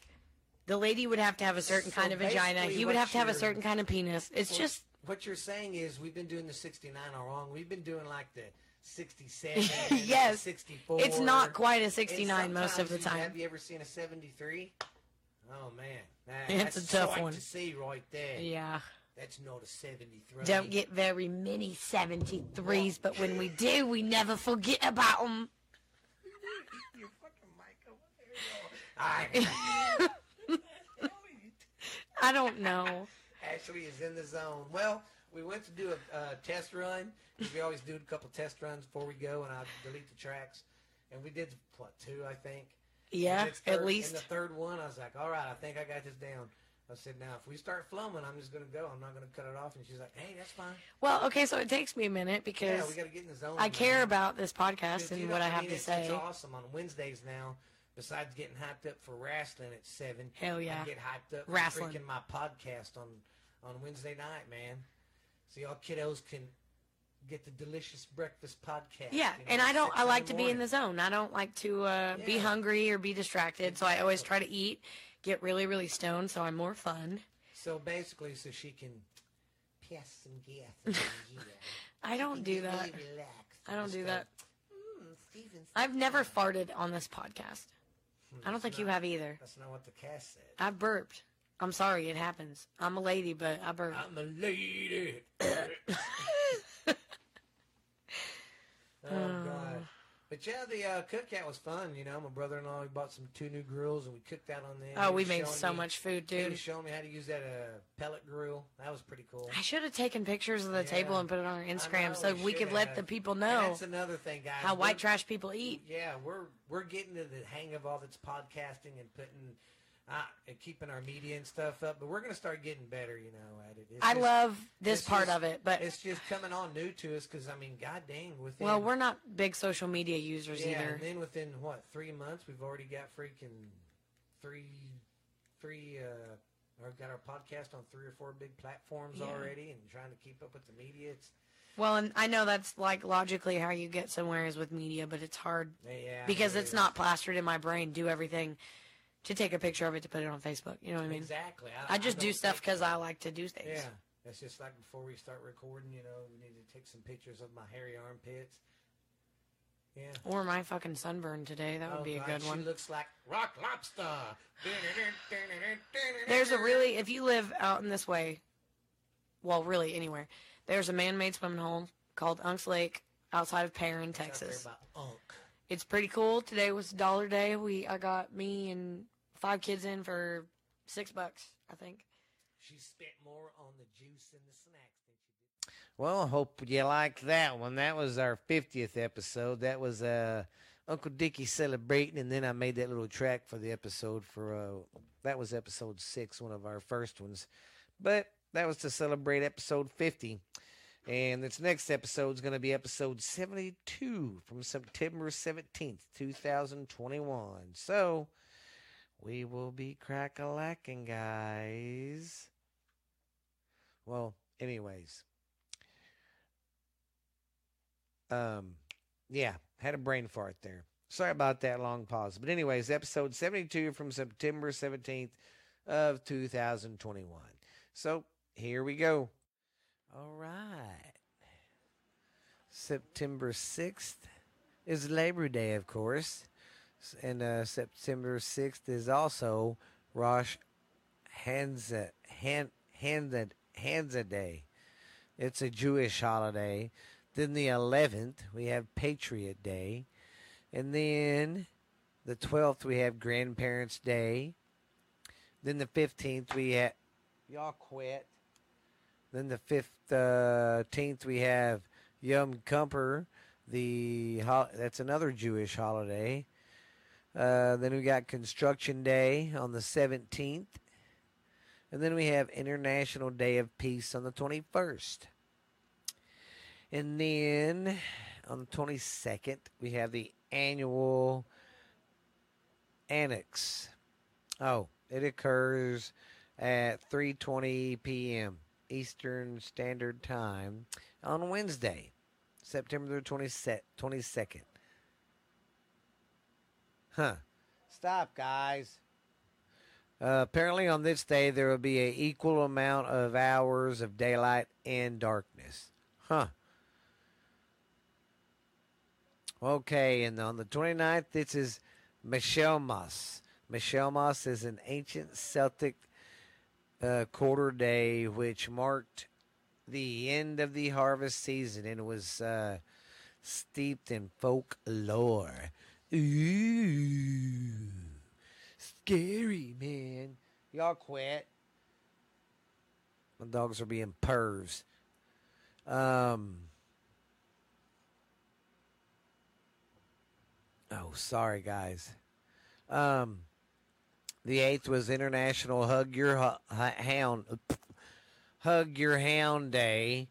The lady would have to have a certain So kind of vagina. basically He would what have to have a you're- certain kind of penis. It's just What you're saying is we've been doing the 69 all wrong. We've been doing like the 67, Yes. 64. It's not quite a And 69 most of the sometimes you- time. Have you ever seen a 73? Oh man, That- It's that's a tough sight one. to see right there. yeah. That's not a 73. Don't get very many 73s, but when we do, we never forget about them. your fucking mic over there. I I don't know. Ashley is in the zone. Well, we went to do a uh, test run. We always do a couple test runs before we go, and I delete the tracks. And we did what two, I think. Yeah, it's at least. In the third one, I was like, "All right, I think I got this down." I said, "Now, if we start flowing, I'm just gonna go. I'm not gonna cut it off." And she's like, "Hey, that's fine. Well, okay, so it takes me a minute Yeah, because we got to get in the zone." I care about this podcast and you know, what I have to it's, say. It's awesome on Wednesdays now. Besides getting hyped up for wrestling at seven, Hell yeah. I get hyped up Wrestling. for freaking my podcast on on Wednesday night, man. So y'all kiddos can get the delicious breakfast podcast. Yeah, you know, and I don't. I like to be in the zone. I don't like to uh, be hungry or be distracted. So I always try to eat, get really, really stoned, so I'm more fun. So basically, so she can pass some gas. and yeah. I don't do that. really I don't do stuff. that. Mm, Steven, I've never farted on this podcast. I don't think you have either. That's not what the cast said. I burped. I'm sorry, it happens. I'm a lady, but I burped. I'm a lady. God! But yeah, the uh, cookout was fun. You know, my brother-in-law we bought some two new grills and we cooked out on them. Oh, we made so me- much food, He dude. was showing me how to use that uh, pellet grill. That was pretty cool. I should have taken pictures of the Yeah. table and put it on our Instagram know, so we should could let the people And know That's another thing, guys. how white We're- trash people eat. Yeah, we're we're getting to the hang of all this podcasting and putting, uh, and keeping our media and stuff up. But we're gonna start getting better, you know, at it. It's I just- love this part just- of it, but it's just coming on new to us because I mean, god dang, within well, we're not big social media users yeah, either. and then within what three months we've already got freaking three three uh or got our podcast on three or four big platforms Yeah. already and trying to keep up with the media. It's Well, and I know that's like logically how you get somewhere is with media, but it's hard yeah because it it's is. not plastered in my brain. Do everything to take a picture of it to put it on Facebook. You know what I mean? exactly. I just do don't stuff because I like to do things. Yeah, it's just like before we start recording. You know, we need to take some pictures of my hairy armpits. Yeah. Or my fucking sunburn today. That would Oh, be a God, good She one. looks like rock lobster. There's a really, if you live out in this way, well, really anywhere, there's a man-made swimming hole called Unks Lake outside of Perrin, Texas. About unk. It's pretty cool. Today was dollar day. We I got me and five kids in for six bucks, I think. She spent more on the juice and the snacks than she did. Well, I hope you liked that one. That was our 50th episode. That was uh, Uncle Dickie celebrating, and then I made that little track for the episode for uh, that was episode six, one of our first ones. But that was to celebrate episode 50. And this next episode is going to be episode 72 from September 17th, 2021. So we will be crack a lacking, guys. Well, anyways. Um, yeah, had a brain fart there. Sorry about that long pause. But anyways, episode 72 from September 17th of 2021. So, here we go. All right. September 6th is Labor Day, of course. And uh, September 6th is also Rosh Hanza, Han, Hanza, Hanza Day. It's a Jewish holiday. Then the 11th, we have Patriot Day. And then the 12th, we have Grandparents' Day. Then the 15th, we have. Y'all quit. Then the 15th, we have Yom Kippur. The That's another Jewish holiday. Uh, then we got Construction Day on the 17th. And then we have International Day of Peace on the 21st. And then on the 22nd, we have the annual Annex. Oh, it occurs at 3:20 p.m. Eastern Standard Time on Wednesday, September the 22nd. Huh. Stop, guys. Uh, apparently, on this day, there will be an equal amount of hours of daylight and darkness. Huh. Okay, and on the 29th, this is Michaelmas. Michaelmas is an ancient Celtic uh, quarter day which marked the end of the harvest season and was uh, steeped in folklore. Ooh, scary, man. Y'all quit. My dogs are being pervs. Um. Oh, sorry, guys. Um, the eighth was International Hug Your Hu- Hound Hug Your Hound Day.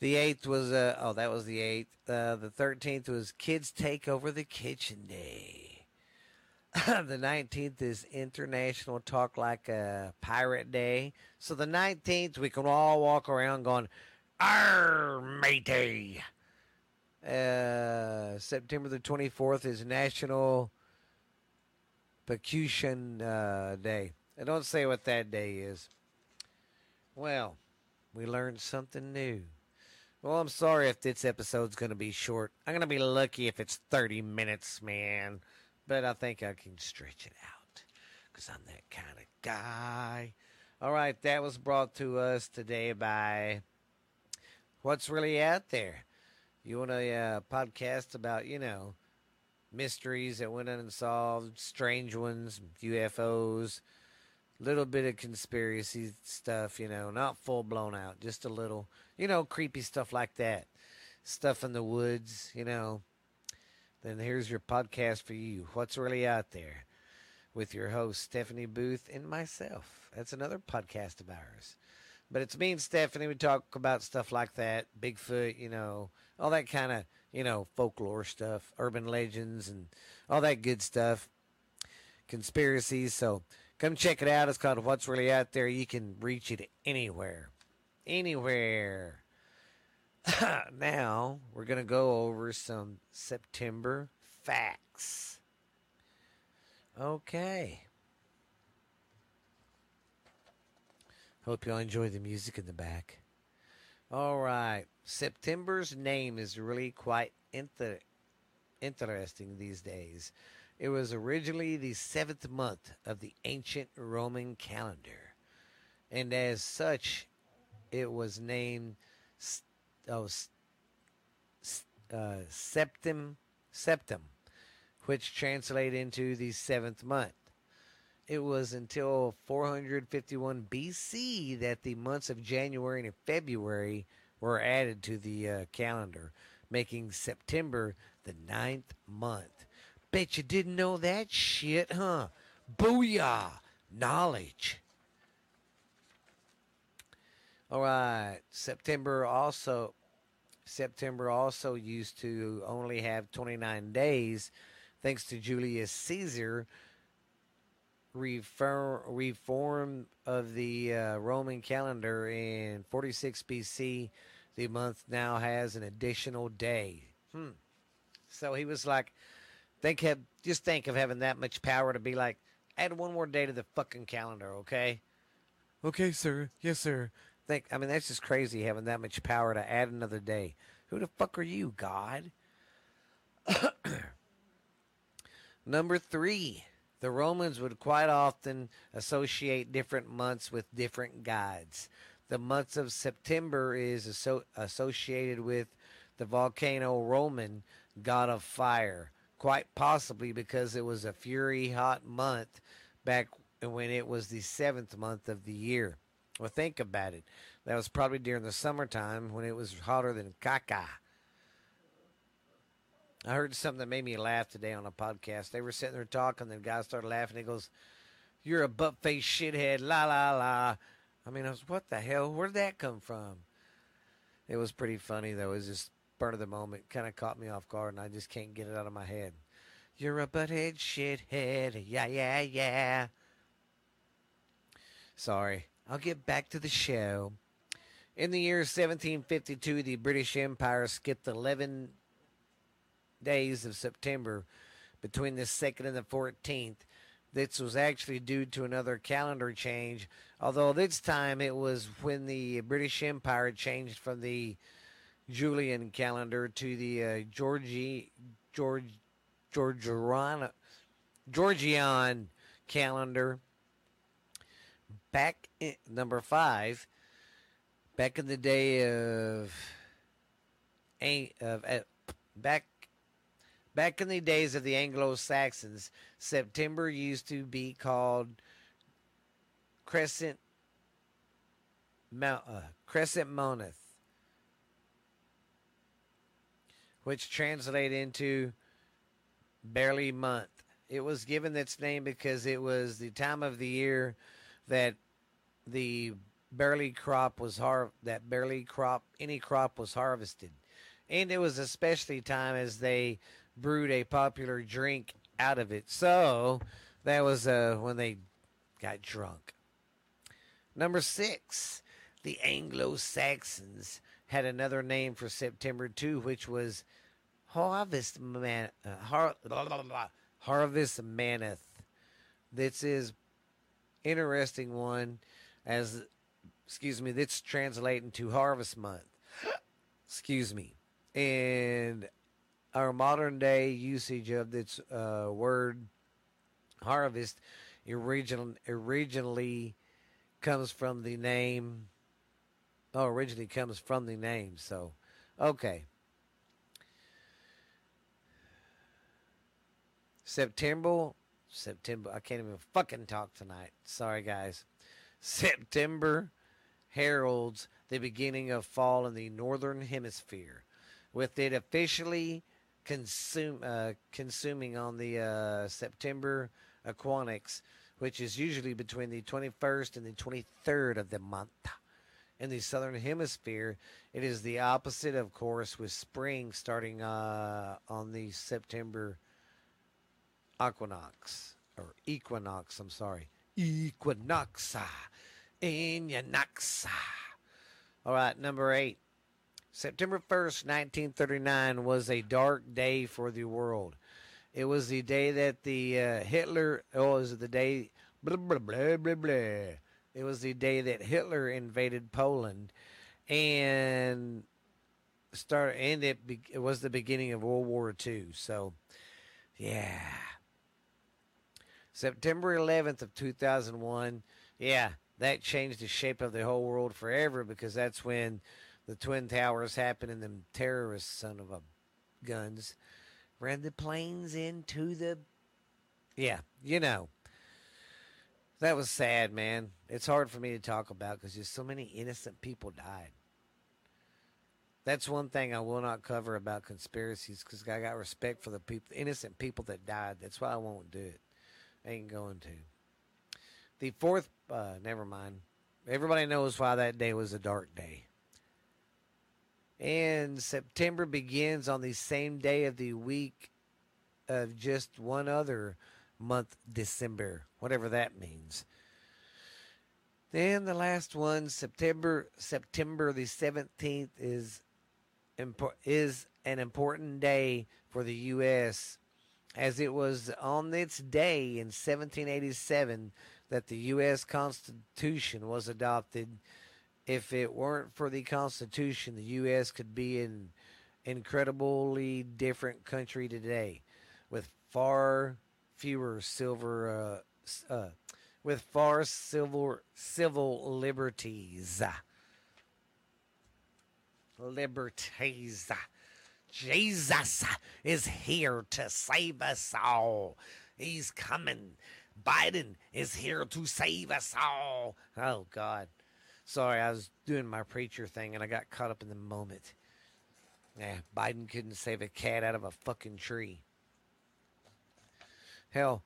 The eighth was uh oh that was the eighth. Uh, the thirteenth was Kids Take Over the Kitchen Day. the nineteenth is International Talk Like a Pirate Day. So the nineteenth we can all walk around going, "Arr, matey." Uh, September the 24th is National Percussion uh, Day. I don't say what that day is. Well, we learned something new. Well, I'm sorry if this episode's going to be short. I'm going to be lucky if it's 30 minutes, man. But I think I can stretch it out because I'm that kind of guy. All right, that was brought to us today by What's Really Out There. You want a uh, podcast about, you know, mysteries that went unsolved, strange ones, UFOs, little bit of conspiracy stuff, you know, not full blown out, just a little, you know, creepy stuff like that. Stuff in the woods, you know. Then here's your podcast for you. What's really out there? With your host, Stephanie Booth, and myself. That's another podcast of ours. But it's me and Stephanie. We talk about stuff like that Bigfoot, you know, all that kind of, you know, folklore stuff, urban legends, and all that good stuff, conspiracies. So come check it out. It's called What's Really Out There. You can reach it anywhere. Anywhere. now, we're going to go over some September facts. Okay. Hope y'all enjoy the music in the back. All right. September's name is really quite inter- interesting these days. It was originally the seventh month of the ancient Roman calendar, and as such, it was named oh, uh, Septim, Septim, which translated into the seventh month. It was until 451 BC that the months of January and February were added to the uh, calendar, making September the ninth month. Bet you didn't know that shit, huh? Booyah! Knowledge. All right. September also September also used to only have 29 days thanks to Julius Caesar reform reform of the uh, Roman calendar in 46 BC the month now has an additional day. Hmm. So he was like think have just think of having that much power to be like add one more day to the fucking calendar, okay? Okay, sir. Yes, sir think I mean that's just crazy having that much power to add another day. Who the fuck are you, God? Number three, the Romans would quite often associate different months with different gods. The month of September is asso- associated with the volcano Roman god of fire, quite possibly because it was a fury hot month back when it was the seventh month of the year. Well, think about it. That was probably during the summertime when it was hotter than caca. I heard something that made me laugh today on a podcast. They were sitting there talking, and the guy started laughing. He goes, You're a butt face shithead, la la la. I mean, I was, What the hell? Where'd that come from? It was pretty funny, though. It was just spur of the moment. Kind of caught me off guard, and I just can't get it out of my head. You're a butthead shithead, yeah, yeah, yeah. Sorry. I'll get back to the show. In the year 1752, the British Empire skipped 11 days of September between the 2nd and the 14th. This was actually due to another calendar change, although this time it was when the British Empire changed from the Julian calendar to the uh, Georgi, George, Georgian, Georgian calendar back in, number five, back in the day of, of uh, back back in the days of the Anglo Saxons, September used to be called Crescent Mount uh, Crescent Moneth, which translated into barley month. It was given its name because it was the time of the year that the barley crop was har that barley crop any crop was harvested and it was especially time as they brewed a popular drink out of it. So that was uh, when they got drunk. Number six the anglo-saxons had another name for september too which was harvest man uh, har- blah, blah, blah, harvest maneth this is interesting one as excuse me that's translating to harvest month. Excuse me. And our modern day usage of this uh, word harvest original, originally comes from the name. Oh, originally comes from the name. So, okay. September, September. I can't even fucking talk tonight. Sorry, guys. September heralds the beginning of fall in the northern hemisphere, with it officially consume uh, consuming on the uh, September equinox, which is usually between the 21st and the 23rd of the month. In the southern hemisphere, it is the opposite, of course, with spring starting uh, on the September equinox or equinox. I'm sorry, equinoxa, equinoxa. All right, number eight. September 1st, 1939 was a dark day for the world. It was the day that the uh, Hitler, oh, it was the day, blah, blah, blah, blah, blah. It was the day that Hitler invaded Poland and start and it, be, it was the beginning of World War II. So, yeah. September 11th of 2001, yeah, that changed the shape of the whole world forever because that's when the Twin Towers happened and them terrorist son of a guns ran the planes into the. Yeah, you know. That was sad, man. It's hard for me to talk about because just so many innocent people died. That's one thing I will not cover about conspiracies because I got respect for the people, innocent people that died. That's why I won't do it. I ain't going to. The fourth, uh, never mind. Everybody knows why that day was a dark day. And September begins on the same day of the week of just one other month, December, whatever that means. Then the last one, September September the seventeenth, is impor- is an important day for the U.S. as it was on its day in 1787 that the U.S. Constitution was adopted. If it weren't for the Constitution, the U.S. could be an incredibly different country today, with far fewer silver, uh, uh, with far civil civil liberties. Liberties. Jesus is here to save us all. He's coming. Biden is here to save us all. Oh, God. Sorry, I was doing my preacher thing and I got caught up in the moment. Yeah, Biden couldn't save a cat out of a fucking tree. Hell,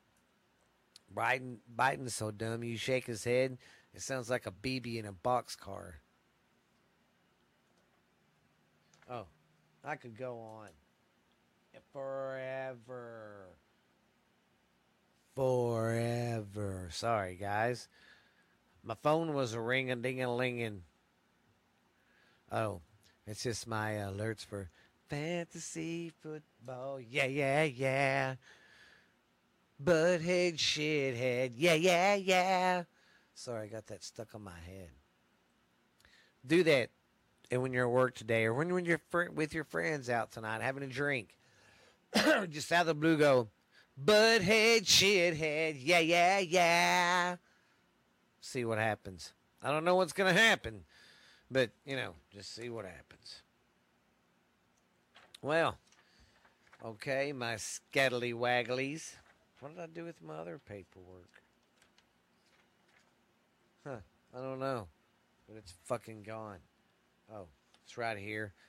Biden Biden's so dumb you shake his head, it sounds like a BB in a boxcar. Oh, I could go on forever. Forever. Sorry, guys. My phone was ring a ding a linging. Oh, it's just my alerts for fantasy football. Yeah, yeah, yeah. Butthead, shithead. Yeah, yeah, yeah. Sorry, I got that stuck on my head. Do that and when you're at work today, or when, when you're fr- with your friends out tonight having a drink, just out of the blue go, butthead, shithead, yeah, yeah, yeah. See what happens. I don't know what's going to happen, but, you know, just see what happens. Well, okay, my scattily wagglies. What did I do with my other paperwork? Huh, I don't know, but it's fucking gone. Oh, it's right here.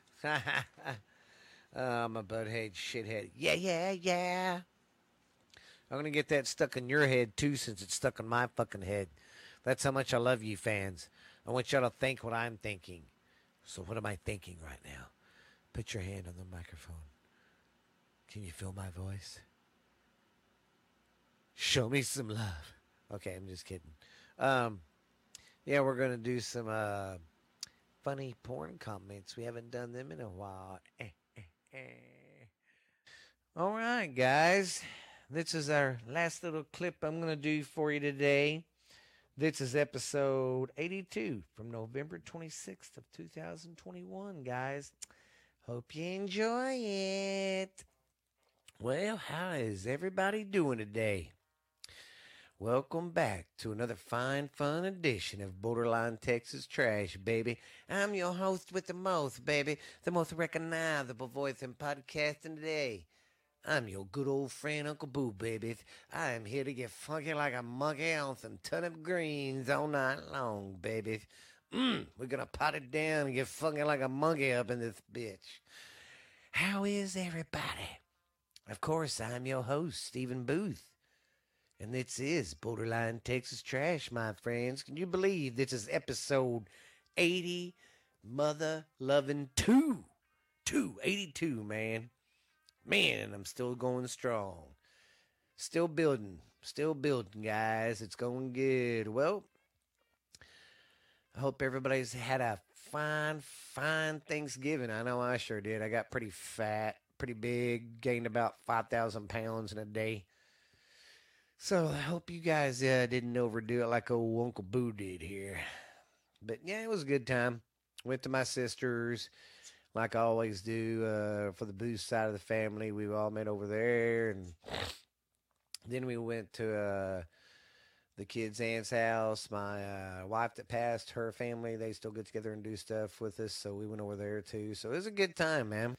Oh, I'm a butthead shithead. Yeah, yeah, yeah. I'm going to get that stuck in your head, too, since it's stuck in my fucking head. That's how much I love you, fans. I want y'all to think what I'm thinking. So, what am I thinking right now? Put your hand on the microphone. Can you feel my voice? Show me some love. Okay, I'm just kidding. Um, yeah, we're going to do some. Uh, funny porn comments. We haven't done them in a while. All right, guys. This is our last little clip I'm going to do for you today. This is episode 82 from November 26th of 2021, guys. Hope you enjoy it. Well, how is everybody doing today? Welcome back to another fine, fun edition of Borderline Texas Trash, baby. I'm your host with the most, baby, the most recognizable voice in podcasting today. I'm your good old friend, Uncle Boo, baby. I am here to get funky like a monkey on some turnip greens all night long, baby. Mmm, we're gonna pot it down and get funky like a monkey up in this bitch. How is everybody? Of course, I'm your host, Stephen Booth. And this is Borderline Texas Trash, my friends. Can you believe this is episode 80 Mother Loving 2? 282, man. Man, I'm still going strong. Still building. Still building, guys. It's going good. Well, I hope everybody's had a fine, fine Thanksgiving. I know I sure did. I got pretty fat, pretty big, gained about 5,000 pounds in a day. So I hope you guys uh, didn't overdo it like old Uncle Boo did here. But yeah, it was a good time. Went to my sister's like I always do uh, for the booze side of the family. We all met over there, and then we went to uh, the kids' aunt's house. My uh, wife that passed, her family, they still get together and do stuff with us, so we went over there too. So it was a good time, man.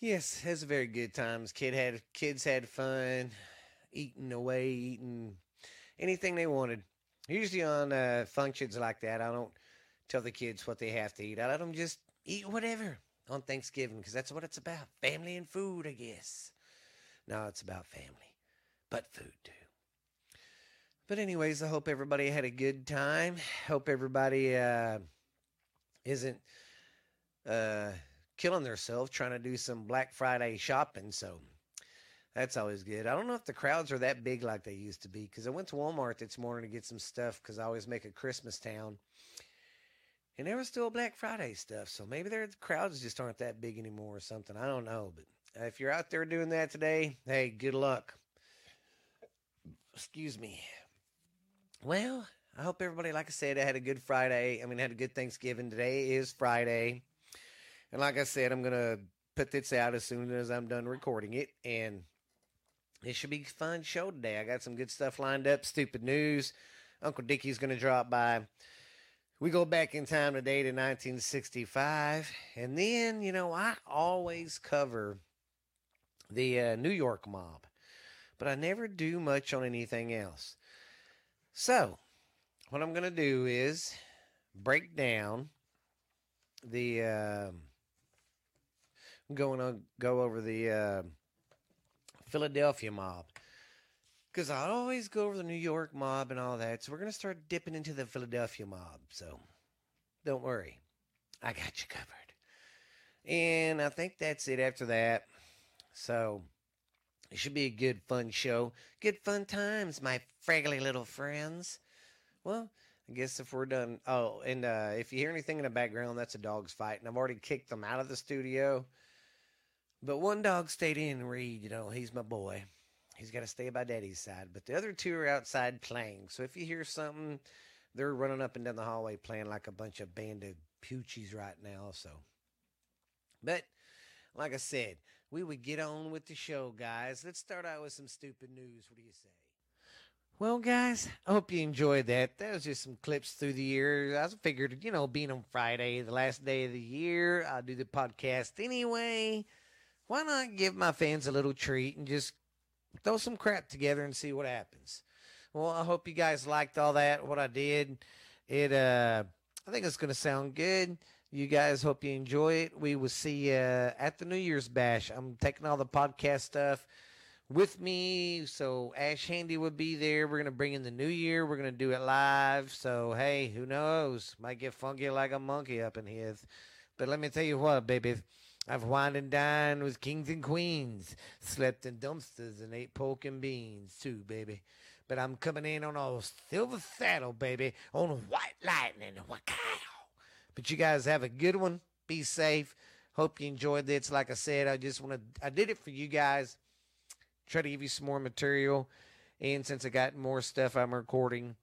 Yes, it was a very good time. Kid had kids had fun, eating away, eating anything they wanted. Usually on uh, functions like that, I don't tell the kids what they have to eat. I let them just eat whatever on Thanksgiving because that's what it's about family and food, I guess. No, it's about family, but food too. But, anyways, I hope everybody had a good time. Hope everybody uh, isn't uh, killing themselves trying to do some Black Friday shopping. So, that's always good. I don't know if the crowds are that big like they used to be because I went to Walmart this morning to get some stuff because I always make a Christmas town and there was still Black Friday stuff. So maybe their crowds just aren't that big anymore or something. I don't know. But uh, if you're out there doing that today, hey, good luck. Excuse me. Well, I hope everybody, like I said, had a good Friday. I mean, had a good Thanksgiving. Today is Friday. And like I said, I'm going to put this out as soon as I'm done recording it. And it should be a fun show today. I got some good stuff lined up. Stupid news. Uncle Dickie's going to drop by we go back in time today to 1965 and then you know i always cover the uh, new york mob but i never do much on anything else. So what i'm going to do is break down the uh, i'm going to go over the uh, philadelphia mob because I always go over the New York mob and all that. So we're going to start dipping into the Philadelphia mob. So don't worry. I got you covered. And I think that's it after that. So it should be a good, fun show. Good, fun times, my fraggly little friends. Well, I guess if we're done. Oh, and uh, if you hear anything in the background, that's a dog's fighting. I've already kicked them out of the studio. But one dog stayed in, Reed. You know, he's my boy. He's got to stay by daddy's side. But the other two are outside playing. So if you hear something, they're running up and down the hallway playing like a bunch of banded poochies right now. So, but like I said, we would get on with the show, guys. Let's start out with some stupid news. What do you say? Well, guys, I hope you enjoyed that. That was just some clips through the year. I figured, you know, being on Friday, the last day of the year, I'll do the podcast anyway. Why not give my fans a little treat and just throw some crap together and see what happens. Well, I hope you guys liked all that, what I did. It, uh, I think it's going to sound good. You guys hope you enjoy it. We will see you at the New Year's Bash. I'm taking all the podcast stuff with me. So Ash Handy would be there. We're going to bring in the new year. We're going to do it live. So, hey, who knows? Might get funky like a monkey up in here. But let me tell you what, baby. I've wined and dined with kings and queens, slept in dumpsters and ate pork and beans too, baby. But I'm coming in on a silver saddle, baby, on white lightning. Wow. But you guys have a good one. Be safe. Hope you enjoyed this. Like I said, I just want to, I did it for you guys. Try to give you some more material. And since I got more stuff I'm recording,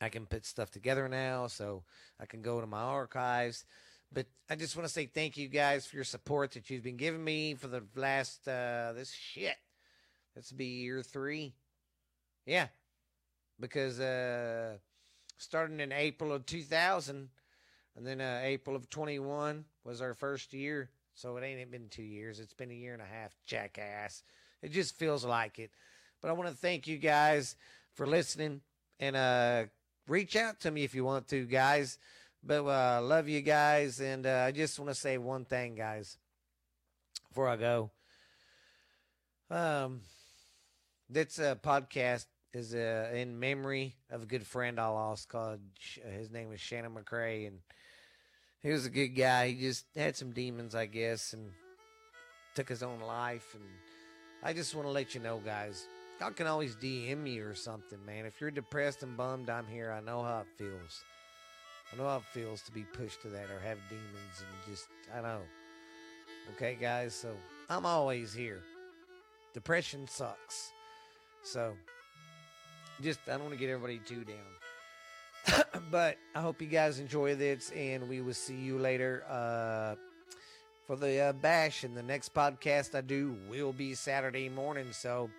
I can put stuff together now so I can go to my archives. But I just want to say thank you guys for your support that you've been giving me for the last uh this shit. This be year three. Yeah. Because uh starting in April of two thousand and then uh April of twenty one was our first year. So it ain't been two years. It's been a year and a half, jackass. It just feels like it. But I want to thank you guys for listening and uh, reach out to me if you want to, guys. But uh, love you guys. And uh, I just want to say one thing, guys, before I go. Um, this uh, podcast is uh, in memory of a good friend I lost called, his name was Shannon McCrae. And he was a good guy. He just had some demons, I guess, and took his own life. And I just want to let you know, guys, y'all can always DM me or something, man. If you're depressed and bummed, I'm here. I know how it feels. I know how it feels to be pushed to that or have demons and just, I know. Okay, guys, so I'm always here. Depression sucks. So, just, I don't want to get everybody too down. but I hope you guys enjoy this, and we will see you later uh, for the uh, bash. And the next podcast I do will be Saturday morning. So,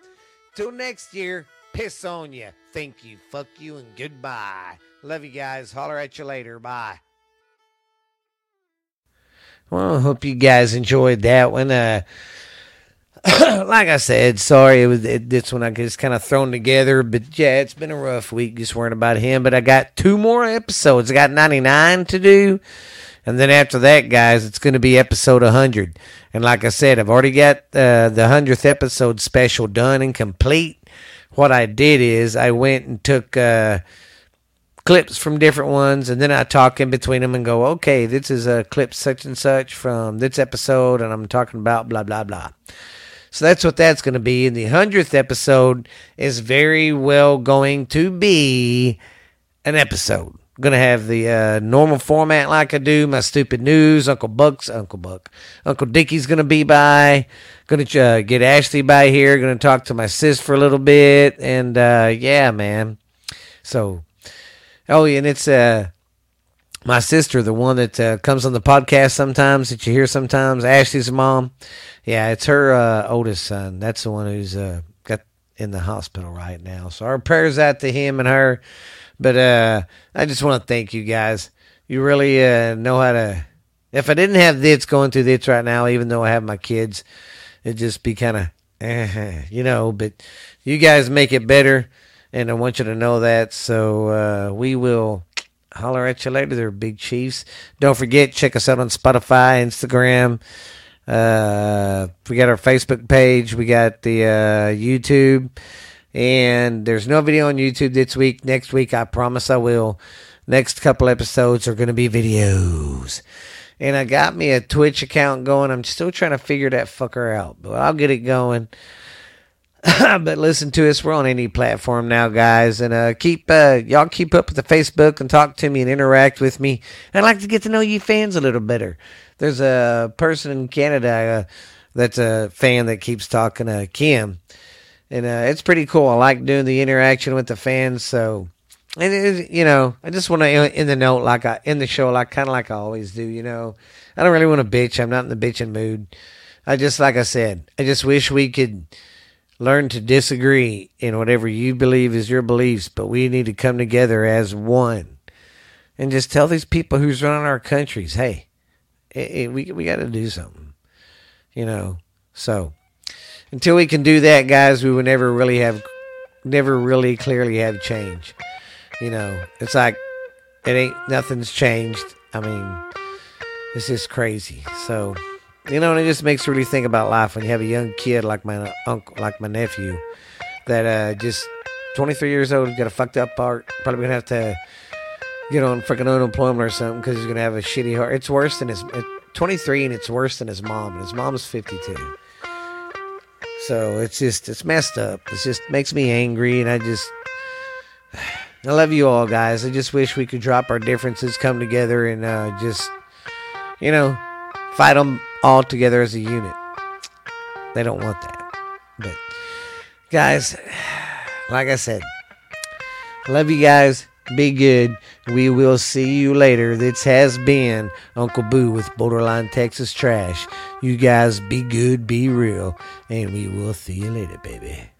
till next year, piss on you. Thank you, fuck you, and goodbye. Love you guys. Holler at you later. Bye. Well, I hope you guys enjoyed that one. Uh, like I said, sorry it was it, this one I just kind of thrown together, but yeah, it's been a rough week just worrying about him. But I got two more episodes. I got ninety nine to do, and then after that, guys, it's going to be episode hundred. And like I said, I've already got uh, the hundredth episode special done and complete. What I did is I went and took. Uh, clips from different ones, and then I talk in between them and go, okay, this is a clip such and such from this episode, and I'm talking about blah blah blah. So that's what that's going to be. And the hundredth episode is very well going to be an episode. To have the uh, normal format like I do. My stupid news. Uncle Buck's Uncle Buck. Uncle Dickie's to be by. To uh, get Ashley by here. To talk to my sis for a little bit. And uh, yeah, man. So Oh, and it's uh my sister, the one that uh, comes on the podcast sometimes that you hear sometimes. Ashley's mom. Yeah, it's her uh, oldest son. That's the one who's uh, got in the hospital right now. So our prayers out to him and her. But uh, I just want to thank you guys. You really uh, know how to. If I didn't have this going through this right now, even though I have my kids, it'd just be kind of, eh, you know. But you guys make it better and I want you to know that. So uh, we will holler at you later, there, Big Chiefs. Don't forget, check us out on Spotify, Instagram. Uh, we got our Facebook page. We got the uh, YouTube. And there's no video on YouTube this week. Next week, I promise I will. Next couple episodes are going to be videos. And I got me a Twitch account going. I'm still trying to figure that fucker out, but I'll get it going. but listen to us. We're on any platform now, guys, and uh, keep uh, y'all keep up with the Facebook and talk to me and interact with me. I'd like to get to know you fans a little better. There's a person in Canada uh, that's a fan that keeps talking to Kim, and uh, it's pretty cool. I like doing the interaction with the fans. So, and it, you know, I just want to in the note like I in the show like kind of like I always do. You know, I don't really want to bitch. I'm not in the bitching mood. I just like I said, I just wish we could learn to disagree in whatever you believe is your beliefs, but we need to come together as one and just tell these people who's running our countries, hey, it, it, we we got to do something, you know. So until we can do that, guys, we will never really have, never really clearly have change. You know, it's like it ain't nothing's changed. I mean, it's just crazy. So. You know, and it just makes you really think about life when you have a young kid like my uncle, like my nephew, that uh, just 23 years old, got a fucked up heart, probably gonna have to get on freaking unemployment or something because he's gonna have a shitty heart. It's worse than his 23, and it's worse than his mom, and his mom's 52. So it's just it's messed up. It just makes me angry, and I just I love you all, guys. I just wish we could drop our differences, come together, and uh, just you know fight them all together as a unit. They don't want that. But, guys, like I said, love you guys. Be good. We will see you later. This has been Uncle Boo with Borderline Texas Trash. You guys be good, be real, and we will see you later, baby.